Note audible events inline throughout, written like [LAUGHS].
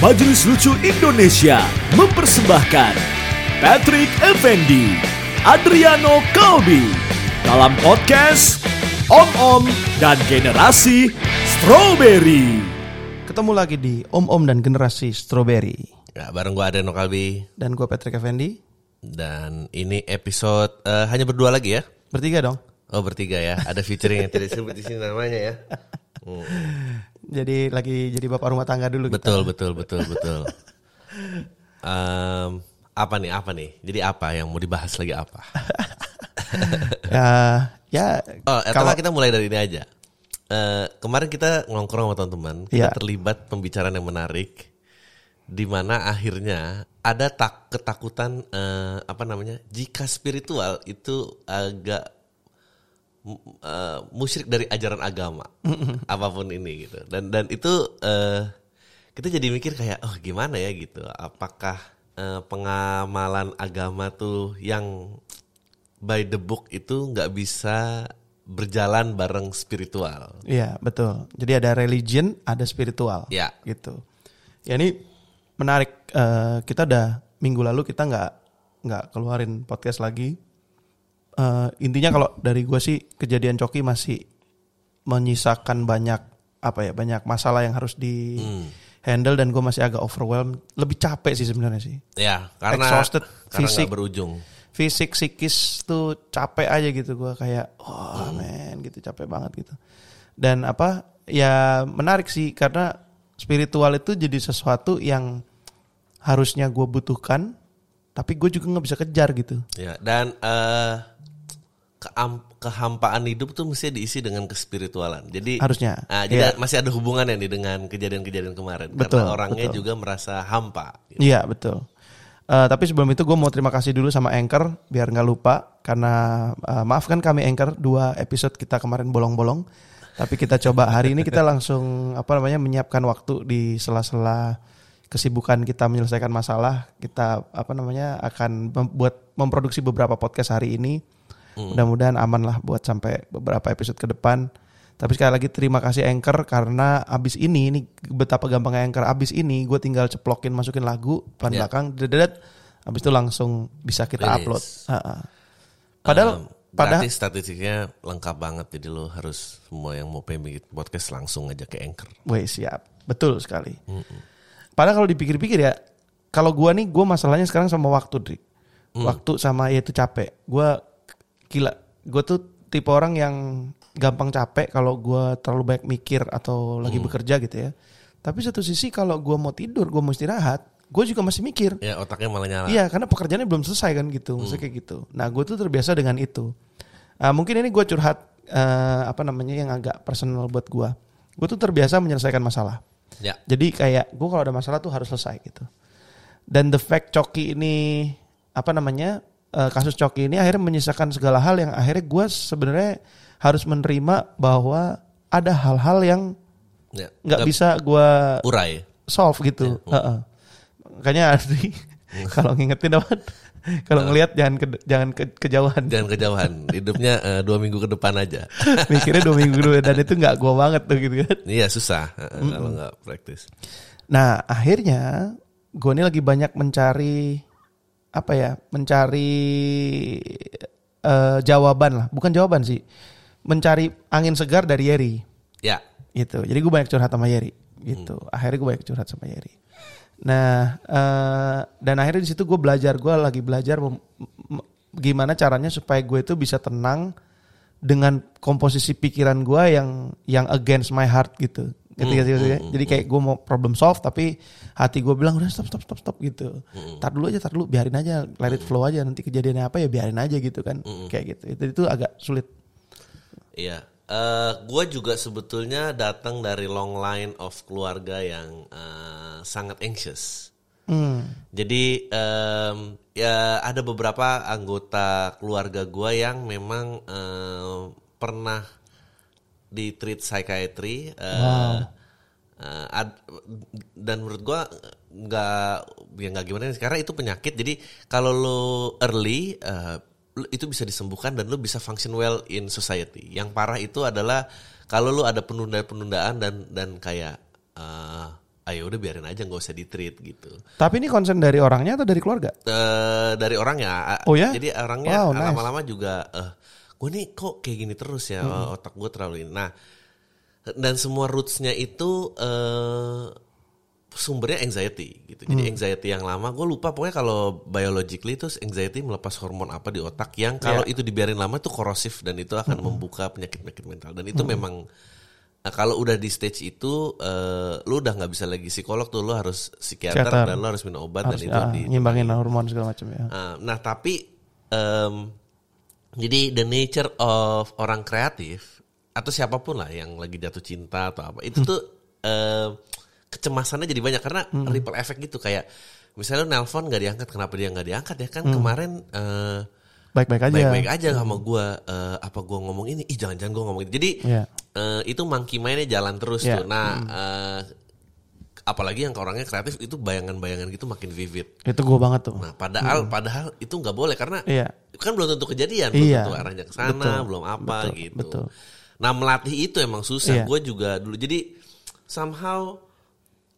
Majelis Lucu Indonesia mempersembahkan Patrick Effendi, Adriano Kalbi dalam podcast Om Om dan Generasi Strawberry. Ketemu lagi di Om Om dan Generasi Strawberry Ya, bareng gue Adeno Kalbi dan gue Patrick Effendi dan ini episode eh, hanya berdua lagi ya. bertiga dong. Oh bertiga ya, ada featuring yang tidak disebut di sini namanya ya. [LAUGHS] Hmm. Jadi lagi jadi bapak rumah tangga dulu. kita. Betul betul betul betul. [LAUGHS] Em, apa nih apa nih? Jadi apa yang mau dibahas lagi apa? [LAUGHS] Ya, ya Oh, eh, kalau kita mulai dari ini aja. Eh, kemarin kita ngongkrong sama teman-teman, kita Iya. terlibat pembicaraan yang menarik, di mana akhirnya ada tak ketakutan eh, apa namanya? Jika spiritual itu agak eh, musyrik dari ajaran agama, [LAUGHS] apa pun ini gitu. Dan dan itu eh, kita jadi mikir kayak, oh gimana ya gitu? Apakah eh, pengamalan agama tuh yang by the book itu nggak bisa berjalan bareng spiritual. Iya betul. Jadi ada religion, ada spiritual. Ya. Gitu. Ya ini menarik. Eh, kita udah minggu lalu kita nggak nggak keluarin podcast lagi. Eh, intinya kalau dari gue sih kejadian Coki masih menyisakan banyak apa ya banyak masalah yang harus di handle dan gue masih agak overwhelmed. Lebih capek sih sebenarnya sih. Ya, karena Exhausted, karena fisik. berujung. fisik psikis tuh capek aja gitu gua kayak wah men gitu capek banget gitu dan apa ya menarik sih karena spiritual itu jadi sesuatu yang harusnya gue butuhkan tapi gue juga nggak bisa kejar gitu Ya, dan eh keam- kehampaan hidup tuh mesti diisi dengan kespiritualan. Jadi Harusnya, Nah, jadi iya. masih ada hubungannya nih dengan kejadian-kejadian kemarin Betul, karena orangnya betul. juga merasa hampa. gitu. iya betul Eh, tapi sebelum itu gue mau terima kasih dulu sama Anchor biar nggak lupa karena eh, maafkan kami Anchor dua episode kita kemarin bolong-bolong tapi kita coba hari ini kita langsung apa namanya menyiapkan waktu di sela-sela kesibukan kita menyelesaikan masalah kita apa namanya akan membuat memproduksi beberapa podcast hari ini mudah-mudahan aman lah buat sampai beberapa episode ke depan tapi sekali lagi terima kasih Anchor karena abis ini ini betapa gampangnya Anchor abis ini gue tinggal ceplokin masukin lagu depan Ya. belakang dedet abis itu langsung bisa kita Rilis. upload. Ha-ha. Padahal Em, padahal statistiknya lengkap banget jadi lo harus semua yang mau pengen bikin podcast langsung aja ke Anchor. Weh siap, betul sekali. Padahal kalau dipikir-pikir ya, kalau gua nih, gua masalahnya sekarang sama waktu, Drik. Waktu sama ya itu capek. Gua gila, gua tuh tipe orang yang gampang capek kalau gua terlalu banyak mikir atau lagi bekerja gitu ya. Tapi satu sisi kalau gua mau tidur, gua mau istirahat, gue juga masih mikir. Ya otaknya malah nyala. Iya, karena pekerjaannya belum selesai kan gitu, maksudnya kayak gitu. Nah, gue tuh terbiasa dengan itu. Ah, mungkin ini gue curhat eh, apa namanya yang agak personal buat gue. Gue tuh terbiasa menyelesaikan masalah. Ya. Jadi kayak gue kalau ada masalah tuh harus selesai gitu. Dan the fact Coki ini apa namanya eh, kasus Coki ini akhirnya menyisakan segala hal yang akhirnya gue sebenarnya harus menerima bahwa ada hal-hal yang Ya. nggak bisa gue urai. solve gitu. Heeh. Makanya Adri [LAUGHS] kalau ngingetin apa? Kalau ngelihat jangan ke, jangan ke, kejauhan. Jangan kejauhan. Hidupnya [LAUGHS] eh, dua minggu ke depan aja. Mikirnya dua minggu dulu dan itu nggak gua banget tuh gitu kan. Iya susah eh, kalau nggak praktis. Nah akhirnya gue ini lagi banyak mencari apa ya? Mencari eh, jawaban lah, bukan jawaban sih. Mencari angin segar dari Yeri. Ya. gitu. Jadi gue banyak curhat sama Yeri gitu. Akhirnya gue banyak curhat sama Yeri. Nah eh, dan akhirnya di situ gue belajar gue lagi belajar gimana caranya supaya gue itu bisa tenang dengan komposisi pikiran gue yang yang against my heart gitu. Gitu, gitu, gitu. Jadi kayak gue mau problem solve tapi hati gue bilang udah stop stop stop stop gitu. Tar dulu aja, tar dulu, biarin aja, let it flow aja. Nanti kejadiannya apa ya biarin aja gitu kan. Kayak gitu. Itu itu agak sulit. Iya. Eh gue juga sebetulnya datang dari long line of keluarga yang eh, sangat anxious. Hmm. Jadi em, ya ada beberapa anggota keluarga gue yang memang eh, pernah di treat psychiatry eh, eh, ad- dan menurut gue nggak ya nggak gimana karena itu penyakit jadi kalau lo early lu- itu bisa disembuhkan dan lu bisa function well in society yang parah itu adalah kalau lu ada penundaan-penundaan dan dan kayak eh, ayo udah biarin aja nggak usah di treat gitu. Tapi ini konsen dari orangnya atau dari keluarga? Eh, dari orangnya. Oh ya? Jadi orangnya Wow, nice. lama-lama juga, eh, gue nih kok kayak gini terus ya Hmm. otak gue terlalu ini. Nah, dan semua rootsnya itu eh, sumbernya anxiety gitu. Jadi Hmm. anxiety yang lama, gue lupa pokoknya kalau biologically itu anxiety melepas hormon apa di otak yang kalau Iya. itu dibiarin lama itu korosif dan itu akan Hmm. membuka penyakit-penyakit mental. Dan itu memang eh, kalau udah di stage itu, eh, lu udah nggak bisa lagi psikolog tuh, lu harus psikiater Psikiater. dan lu harus minum obat Harus dan itu ah, di nyimbangin hormon segala macam ya. Uh, nah tapi em, jadi the nature of orang kreatif atau siapa pun lah yang lagi jatuh cinta atau apa itu tuh em, kecemasannya jadi banyak karena ripple effect gitu. Kayak misalnya lu nelpon nggak diangkat kenapa dia nggak diangkat ya? Kan kemarin eh, Baik-baik aja. baik-baik aja sama gua eh, apa gua ngomong ini? Ih jangan-jangan gua ngomong ini. Jadi Iya. eh, itu monkey mainnya jalan terus Iya. tuh. Nah eh, apalagi yang orangnya kreatif itu bayangan-bayangan gitu makin vivid Itu gue banget tuh. Nah, padahal padahal itu nggak boleh karena Iya. kan belum tentu kejadian, belum Iya. tentu arahnya ke sana, belum apa Betul. gitu. Betul. Nah, melatih itu emang susah. Iya. Gue juga dulu jadi somehow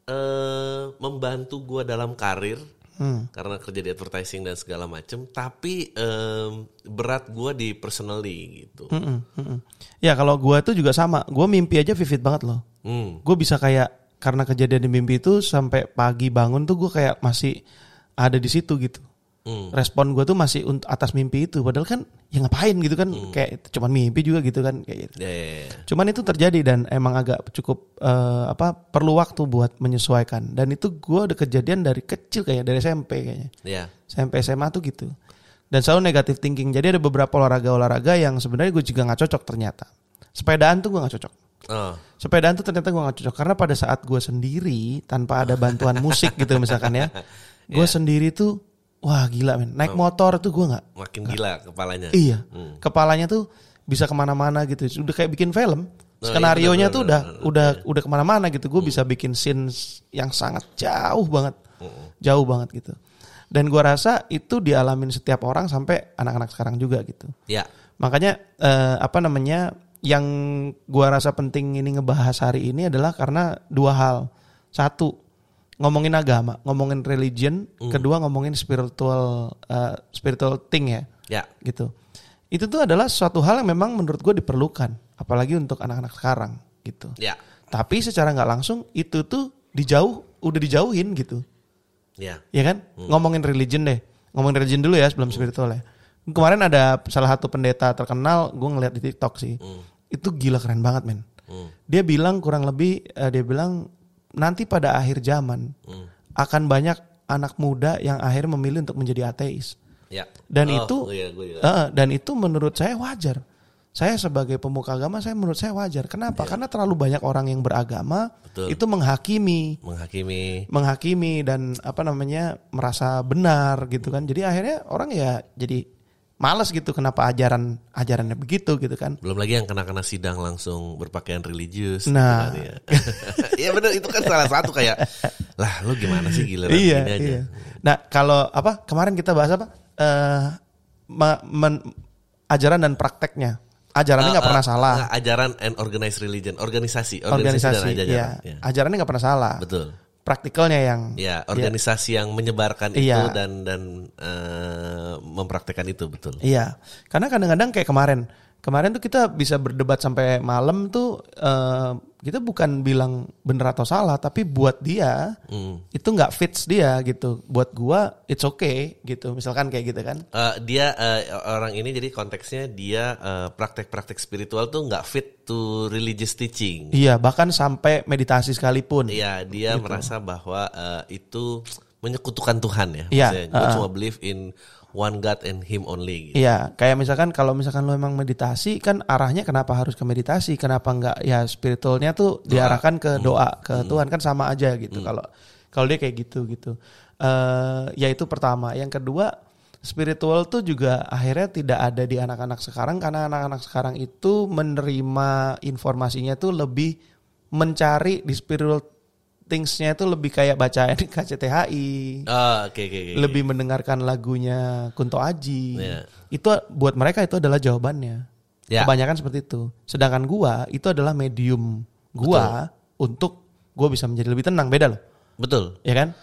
eh membantu gue dalam karir Hmm. karena kerja di advertising dan segala macem. Tapi em, berat gue di personally gitu. Mm-mm, mm-mm. Ya kalau gue tuh juga sama. Gue mimpi aja vivid banget loh. Hmm. Gue bisa kayak karena kejadian di mimpi itu sampai pagi bangun tuh gue kayak masih ada di situ gitu. Hmm. Respon gue tuh masih atas mimpi itu. Padahal kan ya ngapain gitu kan. Kayak cuman mimpi juga gitu kan kayak gitu. Ya, ya, ya. Cuman itu terjadi dan emang agak cukup eh, apa perlu waktu buat menyesuaikan. Dan itu gue udah kejadian dari kecil kayak dari SMP kayaknya. Ya. SMP SMA tuh gitu. Dan selalu negatif thinking. Jadi ada beberapa olahraga-olahraga yang sebenarnya gue juga nggak cocok ternyata. Sepedaan tuh gue nggak cocok. Oh. Sepedaan tuh ternyata gue gak cocok. Karena pada saat gue sendiri tanpa ada bantuan [LAUGHS] musik gitu misalkan ya, gue sendiri tuh wah gila men. Naik motor tuh gue nggak Makin gila kepalanya. iya. Hmm. kepalanya tuh bisa ke mana-mana gitu. Udah kayak bikin film. Iya, skenario nya benar, tuh benar, udah benar, udah udah ke mana-mana gitu. Gue bisa bikin scenes yang sangat jauh banget. Jauh banget gitu. Dan gue rasa itu dialamin setiap orang sampai anak-anak sekarang juga gitu. Ya. Makanya eh, apa namanya yang gua rasa penting ini ngebahas hari ini adalah karena dua hal. Satu, ngomongin agama, ngomongin religion, kedua ngomongin spiritual eh, spiritual thing ya, Ya. gitu. Itu tuh adalah suatu hal yang memang menurut gue diperlukan, apalagi untuk anak-anak sekarang gitu. Ya. Tapi secara nggak langsung itu tuh dijauh, udah dijauhin gitu. Ya. Ya kan? Ngomongin religion deh. Ngomongin religion dulu ya sebelum spiritual ya. Kemarin ada salah satu pendeta terkenal, gue ngeliat di TikTok sih. Itu gila keren banget men. Hmm. Dia bilang kurang lebih, eh, dia bilang nanti pada akhir zaman Hmm. akan banyak anak muda yang akhirnya memilih untuk menjadi ateis. Ya. Dan Oh, itu, iya, gue juga. eh, dan itu menurut saya wajar. Saya sebagai pemuka agama, saya menurut saya wajar. Kenapa? Karena terlalu banyak orang yang beragama Iya. Betul. itu menghakimi Menghakimi. menghakimi dan apa namanya merasa benar gitu kan. Jadi akhirnya orang ya jadi malas gitu kenapa ajaran ajarannya begitu gitu kan. Belum lagi yang kena-kena sidang langsung berpakaian religius. Nah. gitu kan, ya. [LAUGHS] Iya benar itu kan salah satu kayak lah lu gimana sih gila iya, gini aja. iya. Nah, kalau apa kemarin kita bahas apa? Ma- men- ajaran dan prakteknya. Ajarannya nggak Eh, pernah eh, salah. nggak, ajaran and organized religion, organisasi, organisasi, dan Organisasi, ajaran. iya. Ya. Ajarannya nggak pernah salah. Betul. Praktikalnya yang Ya, organisasi yang menyebarkan itu Iya. dan dan eh, mempraktekkan itu betul. Iya, karena kadang-kadang kayak kemarin, kemarin tuh kita bisa berdebat sampai malam tuh eh, kita bukan bilang bener atau salah, tapi buat dia Hmm. itu nggak fits dia gitu. Buat gua it's okay gitu, misalkan kayak gitu kan. Eh, dia eh, orang ini jadi konteksnya dia eh, praktek-praktek spiritual tuh nggak fit to religious teaching. Iya, bahkan sampai meditasi sekalipun. Iya, dia merasa bahwa eh, itu menyekutukan Tuhan ya. Iya, Maksudnya, gue uh-uh. cuma believe in one God and Him only. Gitu. Iya, kayak misalkan kalau misalkan lo emang meditasi kan arahnya kenapa harus ke meditasi? Kenapa nggak ya spiritualnya tuh diarahkan ke doa ke Tuhan kan sama aja gitu. Kalau kalau dia kayak gitu gitu. Eh ya itu pertama. Yang kedua spiritual tuh juga akhirnya tidak ada di anak-anak sekarang karena anak-anak sekarang itu menerima informasinya tuh lebih mencari di spiritual thingsnya itu lebih kayak baca [LAUGHS] KCTHI Ah, oke oke oke. lebih mendengarkan lagunya Kunto Aji. Iya. Itu buat mereka itu adalah jawabannya. Ya. Kebanyakan seperti itu. Sedangkan gua itu adalah medium gua untuk gue bisa menjadi lebih tenang. Beda loh, Betul. ya kan?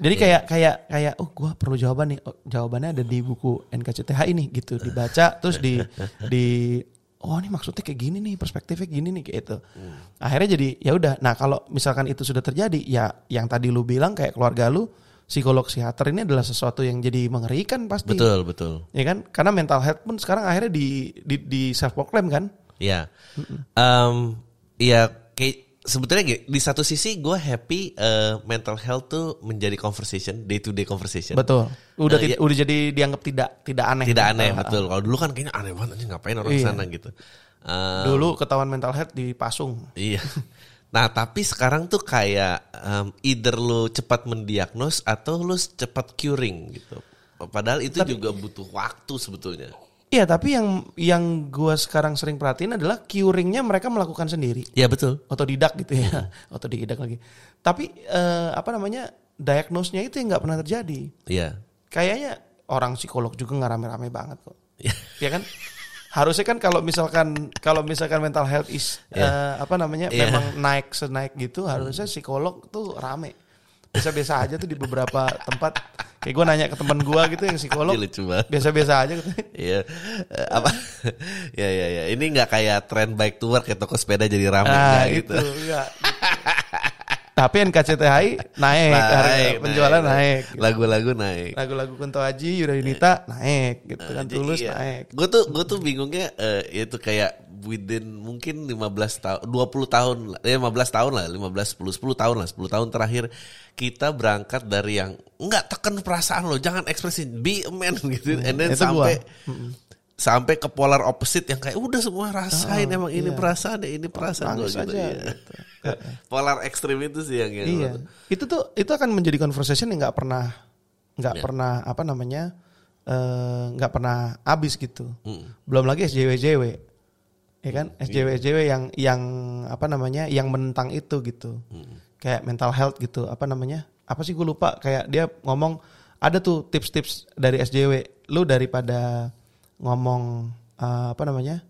Jadi kayak kayak kayak oh gue perlu jawaban nih. Oh, jawabannya ada di buku NKCTH ini gitu. Dibaca terus di di [LAUGHS] oh ini maksudnya kayak gini nih, perspektifnya gini nih kayak itu. Akhirnya jadi ya udah. Nah, kalau misalkan itu sudah terjadi, ya yang tadi lu bilang kayak keluarga lu psikolog psikiater ini adalah sesuatu yang jadi mengerikan pasti. Betul, betul. Ya kan? Karena mental health pun sekarang akhirnya di di, di self proclaim kan? Ya. Em, ya kayak sebetulnya di satu sisi gue happy eh, mental health tuh menjadi conversation, day to day conversation. Betul. Udah ti- ya. udah jadi dianggap tidak tidak aneh. Tidak aneh, Ah, betul. Kalau dulu kan kayaknya aneh banget ngapain orang Iya. sana gitu. Eh, Dulu ketahuan mental health di Pasung. Iya. [LAUGHS] Nah tapi sekarang tuh kayak em, either lu cepat mendiagnos atau lu cepat curing gitu. Padahal itu juga butuh waktu sebetulnya. Iya, tapi yang yang gua sekarang sering perhatiin adalah curingnya mereka melakukan sendiri. Ya betul. Otodidak gitu ya. [LAUGHS] Otodidak lagi. Tapi eh, apa namanya? Diagnosnya itu yang nggak pernah terjadi. Iya. Kayaknya orang psikolog juga nggak rame-rame banget kok. Iya. ya kan? Harusnya kan kalau misalkan kalau misalkan mental health is eh, apa namanya Iya. memang naik senaik gitu, harusnya psikolog tuh rame. Biasa-biasa aja tuh di beberapa tempat. Kayak gue nanya ke teman gue gitu yang psikolog, Iya, biasa-biasa aja gitu. Iya. Eh, apa? [LAUGHS] ya ya ya. Ini nggak kayak tren bike to work kayak toko sepeda jadi rame Nah, gitu. enggak. Tapi NKCTHI naik, harga penjualan naik. gitu. Lagu-lagu naik. Lagu-lagu Kunto Aji, Yura Yunita naik gitu kan tulus Iya. naik. Gue tuh gue tuh bingungnya eh, itu kayak within mungkin 15 tahun 20 tahun eh, 15 tahun lah, 15 10 10 tahun lah, 10 tahun terakhir kita berangkat dari yang enggak tekan perasaan lo, jangan ekspresi be a man [LAUGHS] gitu. And then itu gua. sampai sampai ke polar opposite yang kayak udah semua rasain emang ini perasaan ya, ini perasaan gue gitu. aja, iya. [LAUGHS] polar ekstrim itu sih yang yang Iya. Itu tuh itu akan menjadi conversation yang nggak pernah nggak Iya. pernah apa namanya eh, nggak pernah habis gitu. Mm. Belum lagi SJW SJW. Ya kan? SJW SJW yang yang apa namanya? yang menentang itu gitu. Kayak mental health gitu, apa namanya? Apa sih gue lupa kayak dia ngomong ada tuh tips-tips dari SJW. Lu daripada ngomong eh, apa namanya?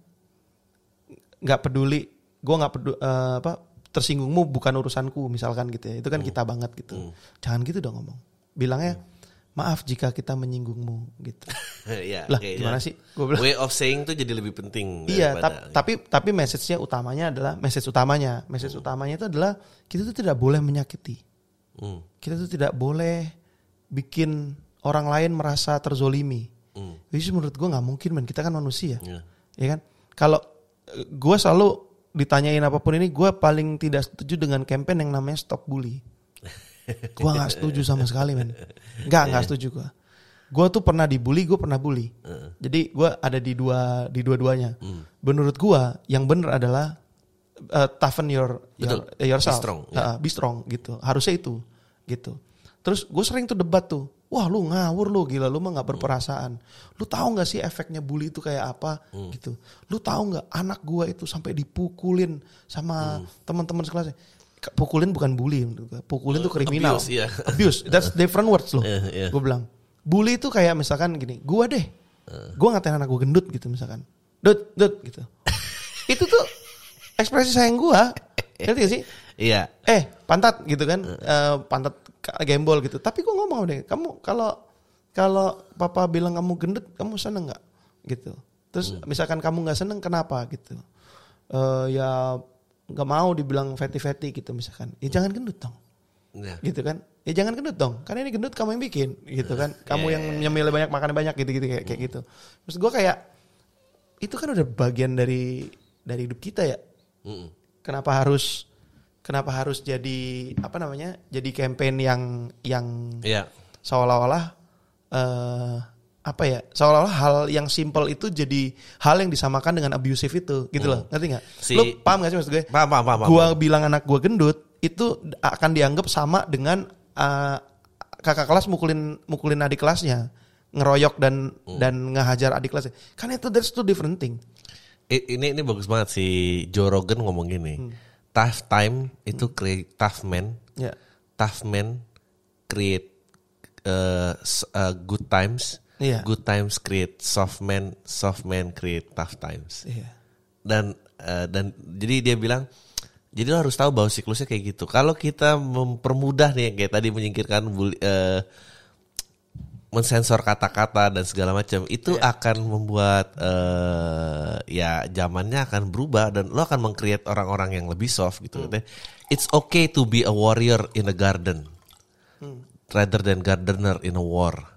nggak peduli gue nggak peduli apa tersinggungmu bukan urusanku misalkan gitu ya itu kan kita banget gitu jangan gitu dong ngomong bilangnya maaf jika kita menyinggungmu gitu. [LAUGHS] Iya, Lah, kayaknya gimana sih? Gua bilang- way of saying tuh jadi lebih penting iya daripada- tap- tapi tapi message-nya utamanya adalah message utamanya message utamanya itu adalah kita tuh tidak boleh menyakiti. Hmm, kita tuh tidak boleh bikin orang lain merasa terzolimi. Hmm, jadi menurut gue nggak mungkin man kita kan manusia. Iya. ya kan? Kalau gue selalu ditanyain apa pun ini gue paling tidak setuju dengan campaign yang namanya stop bully gue nggak setuju sama sekali men. Nggak nggak setuju gue gue tuh pernah dibully gue pernah bully. Jadi gue ada di dua di dua-duanya. Menurut gue yang benar adalah uh, toughen your, your Betul. yourself. Be strong, Uh, uh, be strong gitu. Harusnya itu gitu. Terus gue sering tuh debat tuh. Wah lu ngawur lu gila lu mah nggak berperasaan. Lu tahu nggak sih efeknya bully itu kayak apa? Gitu. Lu tahu nggak anak gue itu sampai dipukulin sama teman-teman sekelasnya pukulin bukan bully pukulin tuh kriminal. Abuse, iya. abuse that's [LAUGHS] different words loh Iya, iya. gue bilang. Bully itu kayak misalkan gini gue deh gue ngatain anak gue gendut gitu misalkan. Dut dut gitu. [LAUGHS] Itu tuh ekspresi sayang gue ngerti gak sih? Iya. eh pantat gitu kan Eh, pantat gembol gitu. Tapi gue ngomong deh kamu kalau kalau papa bilang kamu gendut kamu seneng nggak gitu. Terus misalkan kamu nggak seneng kenapa? Gitu. Eh ya nggak mau dibilang fatty fatty gitu misalkan. Ya jangan gendut dong. Iya. gitu kan? Ya jangan gendut dong. Karena ini gendut kamu yang bikin gitu kan? Kamu Iya, yang nyemil banyak makan banyak gitu gitu kayak kayak gitu. Terus gue kayak itu kan udah bagian dari dari hidup kita ya. Mm-mm. kenapa harus kenapa harus jadi apa namanya jadi campaign yang yang Iya. seolah-olah eh apa ya seolah-olah hal yang simple itu jadi hal yang disamakan dengan abusive itu gitu loh ngerti nggak Si- lu paham gak sih maksud gue Paham, paham, paham. gua paham. bilang anak gua gendut itu akan dianggap sama dengan eh, kakak kelas mukulin mukulin adik kelasnya ngeroyok dan dan ngehajar adik kelasnya kan itu that's two different thing ini ini bagus banget si Joe Rogan ngomong gini. Hmm. Tough time itu create tough man. ya Tough man create uh, uh, good times. Iya. Good times create soft man. Soft man create tough times. iya Dan uh, dan jadi dia bilang Jadi lo harus tahu bahwa siklusnya kayak gitu. Kalau kita mempermudah nih kayak tadi menyingkirkan bully, eh, mensensor kata-kata dan segala macam itu Iya. akan membuat eh ya zamannya akan berubah dan lo akan mengcreate orang-orang yang lebih soft gitu. Hmm. It's okay to be a warrior in a garden Hmm. rather than gardener in a war.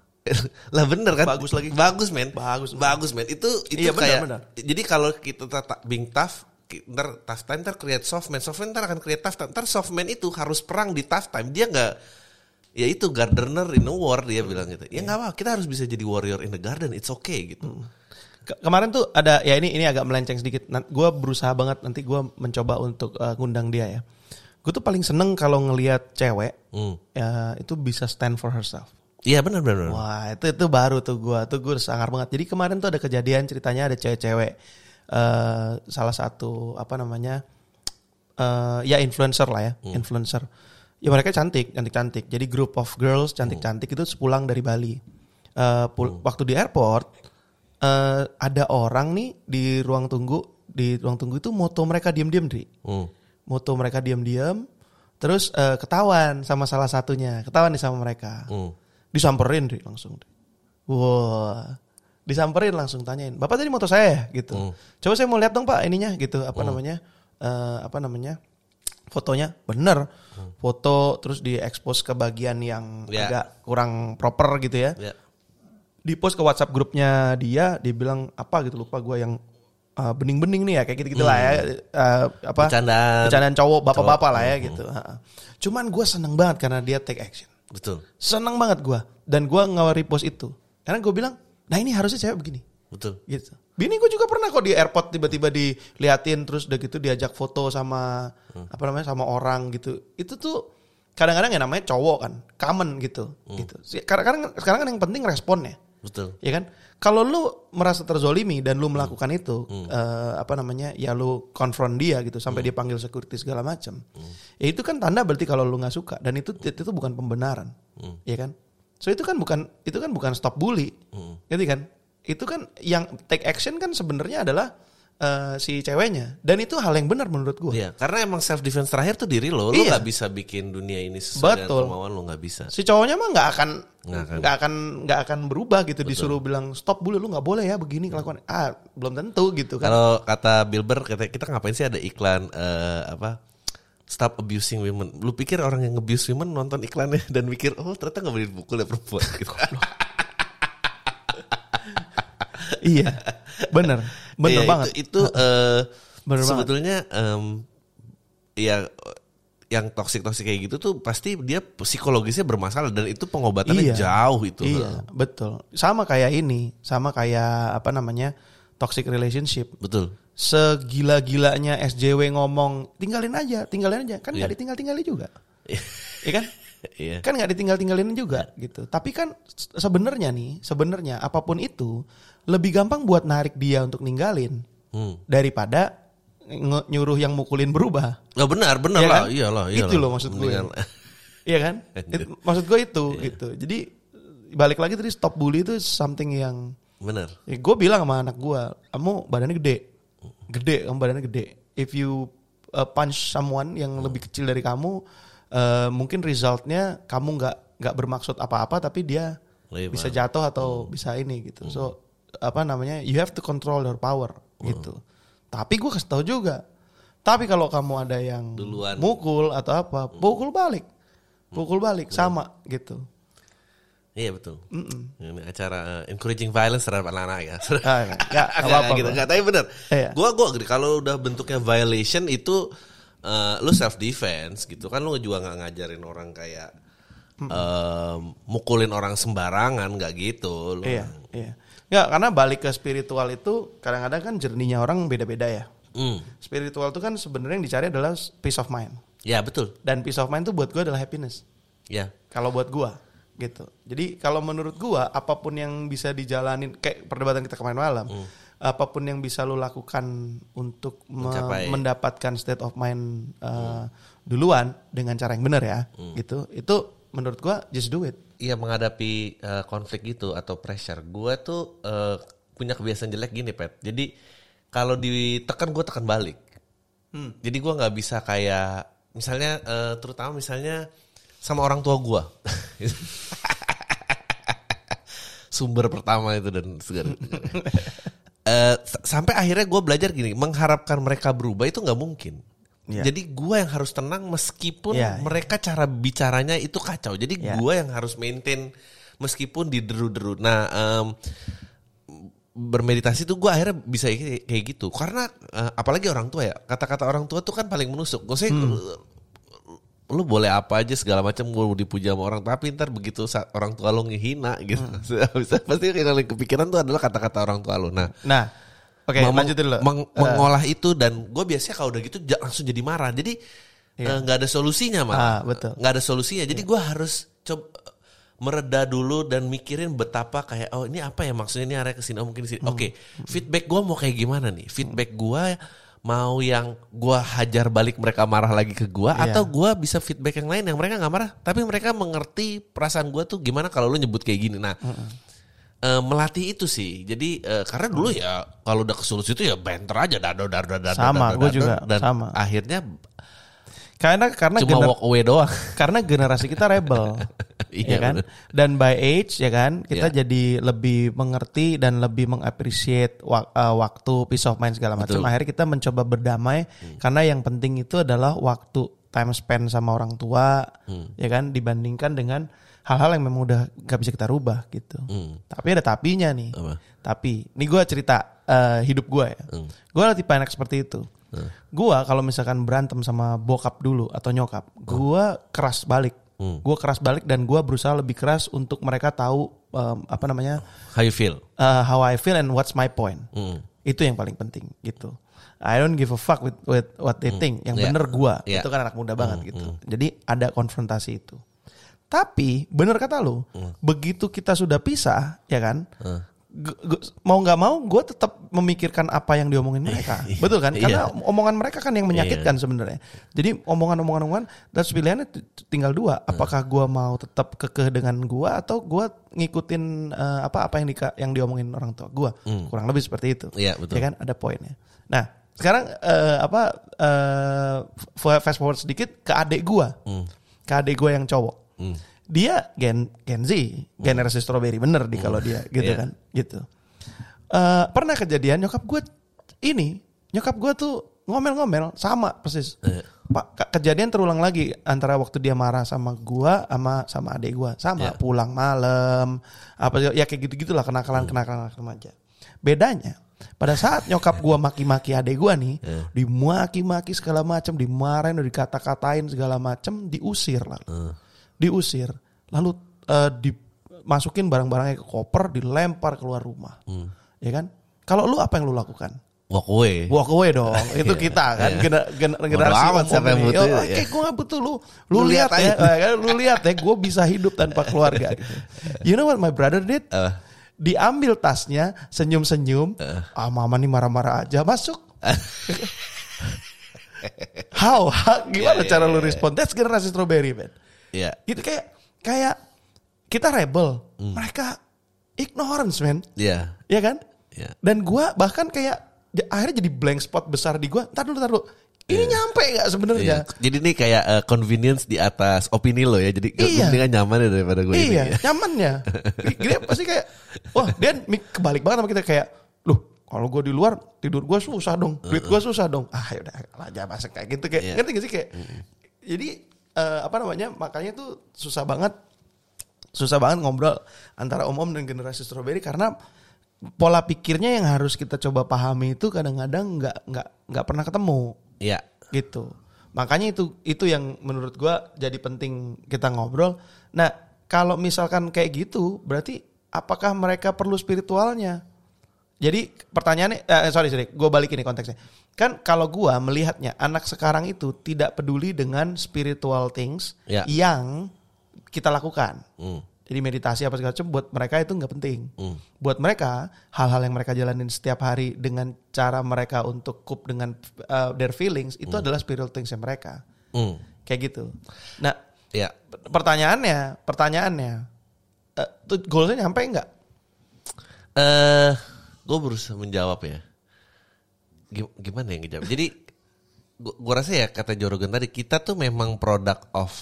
Lah bener kan? Bagus lagi. Bagus men. Bagus. Bagus men. Itu itu Iya, kayak benar. jadi kalau kita tata, being tough ntar tough time ntar create soft man soft man ntar akan create tough time ntar soft man itu harus perang di tough time dia nggak ya itu gardener in a war dia bilang gitu ya nggak apa kita harus bisa jadi warrior in the garden it's okay gitu Ke- kemarin tuh ada ya ini ini agak melenceng sedikit. Gue berusaha banget nanti gue mencoba untuk uh, ngundang dia ya. Gue tuh paling seneng kalau ngelihat cewek Hmm. ya itu bisa stand for herself. Iya benar benar. Wah itu itu baru tuh gue tuh gue sangar banget. Jadi kemarin tuh ada kejadian ceritanya ada cewek-cewek eh salah satu apa namanya eh ya influencer lah ya influencer. Ya mereka cantik cantik cantik. Jadi group of girls cantik cantik itu sepulang dari Bali. Eh pul- Waktu di airport eh ada orang nih di ruang tunggu di ruang tunggu itu moto mereka diem-diem Dri. Hmm. Moto mereka diem-diem terus eh, ketahuan sama salah satunya ketahuan nih sama mereka Hmm. Disamperin Dri, langsung Dri. Wah, disamperin langsung tanyain, bapak tadi moto saya ya gitu. Hmm. Coba saya mau lihat dong pak ininya gitu, apa namanya, eh, apa namanya, fotonya bener, foto terus diekspos ke bagian yang Ya. agak kurang proper gitu ya. ya Di post ke WhatsApp grupnya dia, dia bilang apa gitu lupa gue yang eh, bening-bening nih ya kayak gitu gitulah ya, Eh, apa Bercandaan. bercandaan cowok bapak-bapak lah ya gitu. Ha-ha. Cuman gue seneng banget karena dia take action. Betul Seneng banget gue. Dan gue nge-repost itu. Karena gue bilang, nah ini harusnya cewek begini. betul Gitu. Bini gue juga pernah kok di airport tiba-tiba diliatin terus udah gitu diajak foto sama apa namanya sama orang gitu. Itu tuh kadang-kadang ya namanya cowok kan, common gitu. gitu. Si- Kadang-kadang sekarang kan yang penting responnya. Betul. Ya kan? Kalau lu merasa terzolimi dan lu melakukan itu, eh, apa namanya, ya lu konfront dia gitu sampai dia panggil security segala macam. Ya itu kan tanda berarti kalau lu nggak suka dan itu itu bukan pembenaran, ya kan? So itu kan bukan itu kan bukan stop bully, ngerti kan? Itu kan yang take action kan sebenarnya adalah eh, si ceweknya dan itu hal yang benar menurut gua. Iya, karena emang self defense terakhir tuh diri lo, lo Iya. nggak bisa bikin dunia ini sesuai Betul. dengan kemauan lo nggak bisa. Si cowoknya mah nggak akan Nggak akan. nggak akan nggak akan berubah gitu disuruh bilang stop bully lu nggak boleh ya begini kelakuan. Ah belum tentu gitu kan. Kalau kata Bilber, kata kita ngapain sih ada iklan eh, apa? Stop abusing women. Lu pikir orang yang abuse women nonton iklannya [LAUGHS] dan mikir, oh ternyata nggak boleh dipukul ya perempuan. [LAUGHS] Gitu. Iya, bener, bener Iya, banget. Itu, itu eh, Bener banget. sebetulnya em, ya yang toksik toksik kayak gitu tuh pasti dia psikologisnya bermasalah dan itu pengobatannya Iya. jauh itu. Iya, betul. Sama kayak ini, sama kayak apa namanya toxic relationship. Betul. Segila-gilanya SJW ngomong tinggalin aja, tinggalin aja, kan nggak Iya. ditinggal-tinggalin juga, Iya kan? [LAUGHS] Iya. Kan nggak ditinggal-tinggalin juga gitu. Tapi kan se- sebenarnya nih, sebenarnya apa pun itu lebih gampang buat narik dia untuk ninggalin Hmm. daripada nyuruh yang mukulin berubah. Nah, benar, benar Iya lah. kan? Iyalah, iyalah. Itu loh maksud gue. [LAUGHS] Iya kan? [LAUGHS] It- maksud gue itu Iya. gitu. Jadi balik lagi tadi stop bully itu something yang benar. ya gue bilang sama anak gue, kamu badannya gede, gede, kamu badannya gede. If you uh, punch someone yang Hmm. lebih kecil dari kamu, uh, mungkin resultnya kamu nggak nggak bermaksud apa-apa, tapi dia Iya, bisa jatuh atau bisa ini gitu. So apa namanya? You have to control your power gitu. Tapi gue kasih tahu juga. Tapi kalau kamu ada yang Duluan. mukul atau apa, pukul balik, pukul balik sama gitu. Iya betul. Ini acara uh, encouraging violence terhadap anak-anak ya. Ah, Nggak, [LAUGHS] apa-apa, gitu. Nggak, tapi bener. Iya. Gua gua kalau udah bentuknya violation itu uh, lu self defense gitu kan lu juga nggak ngajarin orang kayak um, mukulin orang sembarangan nggak gitu. Lu, Iya, iya. Nggak, karena balik ke spiritual itu kadang-kadang kan jerninya orang beda-beda ya. Hmm. Spiritual itu kan sebenarnya yang dicari adalah peace of mind. Ya betul. Dan peace of mind itu buat gue adalah happiness. Ya. Kalau buat gue gitu. Jadi kalau menurut gue apa pun yang bisa dijalanin kayak perdebatan kita kemarin malam, apa pun yang bisa lo lakukan untuk me- Mencapai. mendapatkan state of mind uh, duluan dengan cara yang benar ya, gitu. Itu menurut gue just do it. Iya menghadapi uh, konflik gitu atau pressure. Gue tuh uh, punya kebiasaan jelek gini, Pet. Jadi kalau ditekan gue tekan balik. Jadi gue nggak bisa kayak misalnya eh, terutama misalnya sama orang tua gue. [LAUGHS] Sumber pertama itu dan segala. [LAUGHS] Eh, s- sampai akhirnya gue belajar gini, mengharapkan mereka berubah itu nggak mungkin. Iya. Jadi gue yang harus tenang meskipun Iya, iya. mereka cara bicaranya itu kacau. Jadi Iya. gue yang harus maintain meskipun dideru-deru. Nah, em, bermeditasi tuh gue akhirnya bisa kayak gitu karena eh, apalagi orang tua ya kata-kata orang tua tuh kan paling menusuk gue sih lu boleh apa aja segala macam gue dipuja sama orang tapi ntar begitu sa- orang tua lu ngehina gitu [LAUGHS] bisa pasti yang paling kepikiran tuh adalah kata-kata orang tua lu nah Nah, oke meng- lanjutin dulu. meng- Eh, mengolah itu dan gue biasanya kalau udah gitu langsung jadi marah. Jadi eh, nggak ada solusinya Ah, malah betul. nggak ada solusinya. Jadi gue harus coba mereda dulu dan mikirin betapa kayak oh ini apa ya maksudnya? Ini arah ke sini oh mungkin di sini. Hmm. oke feedback gue mau kayak gimana nih? Feedback gue mau yang gue hajar balik mereka marah lagi ke gue Iya. atau gue bisa feedback yang lain yang mereka nggak marah tapi mereka mengerti perasaan gue tuh gimana kalau lu nyebut kayak gini. Nah eh, melatih itu sih jadi eh, karena dulu ya kalau udah kesulut itu ya banter aja dado dado dado Sama, dado, juga, dan sama. akhirnya karena karena cuma gener- walk away doang [LAUGHS] karena generasi kita rebel. [LAUGHS] Iya, ya kan? bener. Dan by age ya kan, kita Iya. jadi lebih mengerti dan lebih mengappreciate wak- eh, waktu peace of mind segala macam. Akhirnya kita mencoba berdamai karena yang penting itu adalah waktu time spend sama orang tua, ya kan, dibandingkan dengan hal-hal yang memang udah gak bisa kita rubah gitu. Hmm. Tapi ada tapinya nih. Apa? Tapi, ini gue cerita eh, hidup gue ya. Hmm. Gue tipe anak seperti itu. Gue kalau misalkan berantem sama bokap dulu atau nyokap, gue keras balik. Hmm. Gue keras balik dan gue berusaha lebih keras untuk mereka tahu em, apa namanya how you feel uh, how I feel and what's my point. Hmm. Itu yang paling penting gitu. I don't give a fuck with with what they think. Yang Yeah. bener gue. Yeah. Itu kan anak muda banget gitu. Jadi ada konfrontasi itu. Tapi bener kata lu, begitu kita sudah pisah, ya kan? gu- mau nggak mau gue tetap memikirkan apa yang diomongin mereka. [LAUGHS] Betul kan? Karena omongan mereka kan yang menyakitkan sebenarnya. Jadi omongan-omongan-omongan dan pilihannya tinggal dua. Apakah gue mau tetap kekeh dengan gue atau gue ngikutin eh, apa apa yang di yang diomongin orang tua gue kurang lebih seperti itu. Iya, betul. ya kan? Ada poinnya. Nah sekarang eh, apa f- fast forward sedikit ke adik gue ke adik gue yang cowok dia gen Gen Z, generasi strawberry bener di kalau dia gitu Iya. kan, gitu. Eh, pernah kejadian nyokap gue ini, nyokap gue tuh ngomel-ngomel sama persis. Pak ke- kejadian terulang lagi antara waktu dia marah sama gua sama sama adik gua. Sama Iya. pulang malam apa ya kayak gitu gitulah kenakalan kenakalan anak remaja. Bedanya pada saat nyokap gua maki-maki adik gua nih dimaki-maki segala macam dimarahin dikata-katain segala macam diusir lalu diusir lalu eh, dimasukin barang-barangnya ke koper dilempar keluar rumah. Ya kan? Kalau lu apa yang lu lakukan? Walk away. Walk away dong. [LAUGHS] Itu kita kan gener- gener- generasi amat siapa yang butuh, Oh, ya. oke gue gak butuh lu. [LAUGHS] Lu, Lu lihat ya eh, kan, lu lihat ya gue bisa hidup tanpa [LAUGHS] keluarga. Gitu. you know what my brother did? Apa? diambil tasnya senyum-senyum ah mama nih marah-marah aja masuk. How, How? gimana Ya, ya, cara lu ya, ya. respon? That's generasi strawberry man Iya gitu kayak kayak kita rebel mereka ignorance man Iya ya kan Iya. dan gua bahkan kayak akhirnya jadi blank spot besar di gua. Ntar dulu, ntar dulu. Ini nyampe nggak sebenarnya? Iya. Jadi ini kayak eh, convenience di atas opini lo ya. Jadi Iya. mendingan nyaman ya daripada gue ini. Iya, ya. nyamannya. [LAUGHS] Dia pasti kayak, wah dia kebalik banget sama kita kayak, loh kalau gue di luar tidur gue susah dong, duit gue susah dong. Ah ya udah aja masa kayak gitu kayak, Iya. ngerti gak sih kayak, jadi eh, apa namanya makanya tuh susah banget, susah banget ngobrol antara om-om dan generasi strawberry karena pola pikirnya yang harus kita coba pahami itu kadang-kadang nggak nggak nggak pernah ketemu Iya. gitu. Makanya itu itu yang menurut gua jadi penting kita ngobrol. Nah, kalau misalkan kayak gitu, berarti apakah mereka perlu spiritualnya? Jadi pertanyaannya, eh, sorry sorry, gue balik ini konteksnya. Kan kalau gua melihatnya anak sekarang itu tidak peduli dengan spiritual things Ya. yang kita lakukan. Hmm. Jadi meditasi apa segala macam buat mereka itu nggak penting. Hmm. Buat mereka hal-hal yang mereka jalanin setiap hari dengan cara mereka untuk cope dengan uh, their feelings itu adalah spiritual things mereka. Hmm. Kayak gitu. Nah, Iya. pertanyaannya, pertanyaannya, uh, tuh goalsnya nyampe nggak? Eh, gue berusaha menjawab ya. Gim- Gimana yang ngejawab? Jadi gua, gua rasa ya kata Jorogen tadi kita tuh memang product of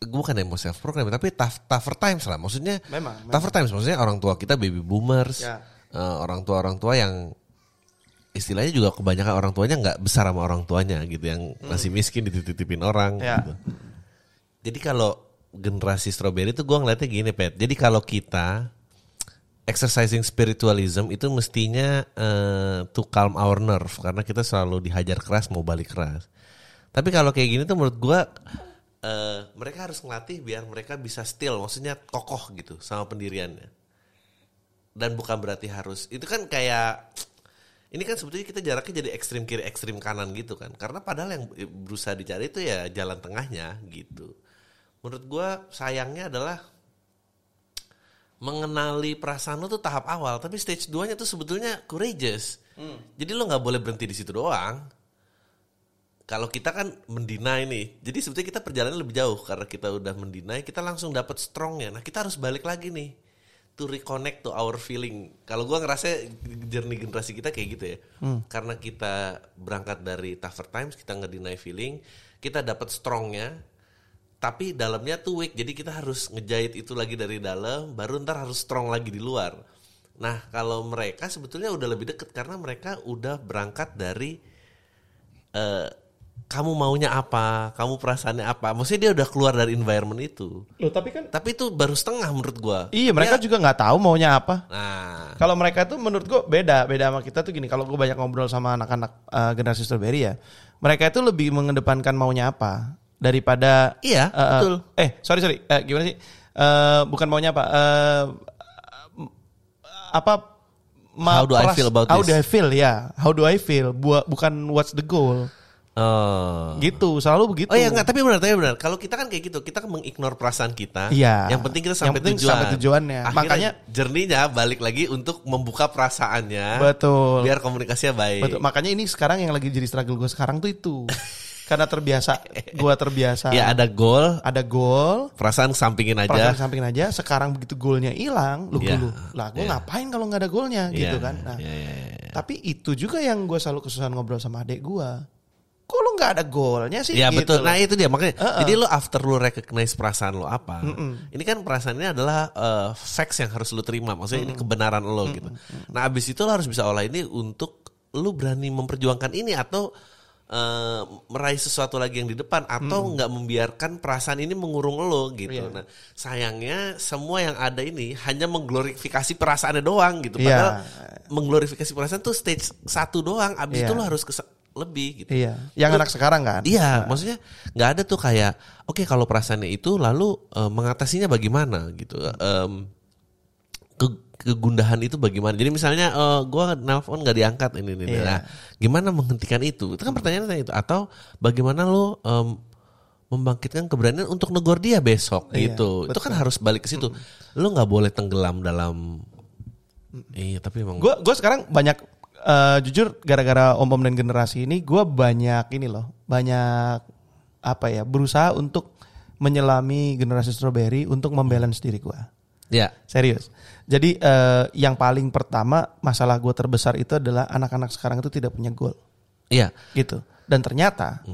gue bukan yang mau self program tapi tough, tougher times lah maksudnya Memang, tougher times maksudnya orang tua kita baby boomers Ya. eh, orang tua orang tua yang istilahnya juga kebanyakan orang tuanya nggak besar sama orang tuanya gitu yang masih miskin dititipin orang Ya. gitu. Jadi kalau generasi strawberry itu gue ngeliatnya gini pet. Jadi kalau kita exercising spiritualism itu mestinya eh, to calm our nerve karena kita selalu dihajar keras mau balik keras. Tapi kalau kayak gini tuh menurut gue eh, mereka harus ngelatih biar mereka bisa still, maksudnya kokoh gitu sama pendiriannya. Dan bukan berarti harus itu kan kayak ini kan sebetulnya kita jaraknya jadi ekstrim kiri ekstrim kanan gitu kan karena padahal yang berusaha dicari itu ya jalan tengahnya gitu menurut gua sayangnya adalah mengenali perasaan lo tuh tahap awal tapi stage 2 nya tuh sebetulnya courageous. Jadi lo nggak boleh berhenti di situ doang. Kalau kita kan mendinai nih jadi sebetulnya kita perjalanan lebih jauh. Karena kita udah mendinai kita langsung dapat strongnya. Nah kita harus balik lagi nih to reconnect to our feeling. Kalau gua ngerasa journey generasi kita kayak gitu ya. Karena kita berangkat dari tougher times kita ngedinai feeling kita dapat strongnya tapi dalamnya tuh weak jadi kita harus ngejahit itu lagi dari dalam baru ntar harus strong lagi di luar. Nah kalau mereka sebetulnya udah lebih deket karena mereka udah berangkat dari eh, kamu maunya apa kamu perasaannya apa. Maksudnya dia udah keluar dari environment itu. Loh, tapi kan tapi itu baru setengah menurut gua. Iya mereka Dia- juga nggak tahu maunya apa. nah. Kalau mereka tuh menurut gue beda, beda sama kita tuh gini. Kalau gue banyak ngobrol sama anak-anak eh, generasi strawberry ya, mereka itu lebih mengedepankan maunya apa daripada Iya, eh, eh, betul. Eh, sorry sorry, Eh, gimana sih? Eh, bukan maunya apa? Eh, apa? ma- How do I feel about How this? do I feel ya? How do I feel? Bua- bukan what's the goal? oh Gitu, selalu begitu. Oh iya enggak, tapi benar, tapi benar. Kalau kita kan kayak gitu, kita kan mengignore perasaan kita. Iya. Yang penting kita Yang sampai penting tujuan. sampai tujuannya. Akhirnya Makanya- jerninya balik lagi untuk membuka perasaannya. Betul. Biar komunikasinya baik. Betul. Makanya ini sekarang yang lagi jadi struggle gue sekarang tuh itu. [LAUGHS] Karena terbiasa, gue terbiasa. Ya ada goal, ada goal, perasaan sampingin perasaan aja. sampingin aja. Sekarang begitu goalnya hilang, lu Iya. dulu. Lah gue Iya. ngapain kalau nggak ada goalnya gitu Iya, kan? Nah, iya, iya, iya. tapi itu juga yang gue selalu kesusahan ngobrol sama adik gue. Kok lu nggak ada goalnya sih? Iya Gitu betul. loh. Nah itu dia makanya. Uh-uh. Jadi lo after lo recognize perasaan lo apa, ini kan perasaan ini adalah eh, facts yang harus lo terima. Maksudnya ini kebenaran lo gitu. Nah abis itu lo harus bisa olah ini untuk lo berani memperjuangkan ini atau eh, meraih sesuatu lagi yang di depan atau nggak membiarkan perasaan ini mengurung lo gitu. Iya. Nah sayangnya semua yang ada ini hanya mengglorifikasi perasaannya doang gitu. Iya. Padahal mengglorifikasi perasaan tuh stage satu doang. Abis Iya. itu lo harus lebih gitu. Iya, yang anak sekarang kan. Iya, maksudnya nggak ada tuh kayak oke kalau perasaannya itu lalu eh, mengatasinya bagaimana gitu. Em, ke- kegundahan itu bagaimana? Jadi misalnya eh, gua nelpon nggak diangkat ini ini. Iya. Nah, gimana menghentikan itu? Itu kan pertanyaannya itu atau bagaimana lo em, membangkitkan keberanian untuk negor dia besok Iya, gitu. Itu kan harus balik ke situ. Lo nggak boleh tenggelam dalam Iya, tapi emang Gue gue sekarang banyak eh, jujur gara-gara om om dan generasi ini gue banyak ini loh banyak apa ya berusaha untuk menyelami generasi strawberry untuk membalance diri gue. Ya. Serius. Jadi eh, yang paling pertama masalah gue terbesar itu adalah anak-anak sekarang itu tidak punya goal Iya. gitu. Dan ternyata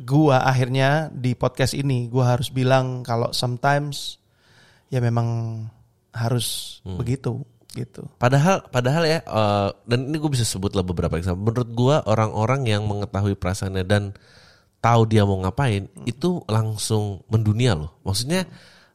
gua akhirnya di podcast ini gua harus bilang kalau sometimes ya memang harus begitu gitu. Padahal, padahal ya, eh, dan ini gue bisa sebut lah beberapa example. Menurut gue orang-orang yang mengetahui perasaannya dan tahu dia mau ngapain, itu langsung mendunia loh. Maksudnya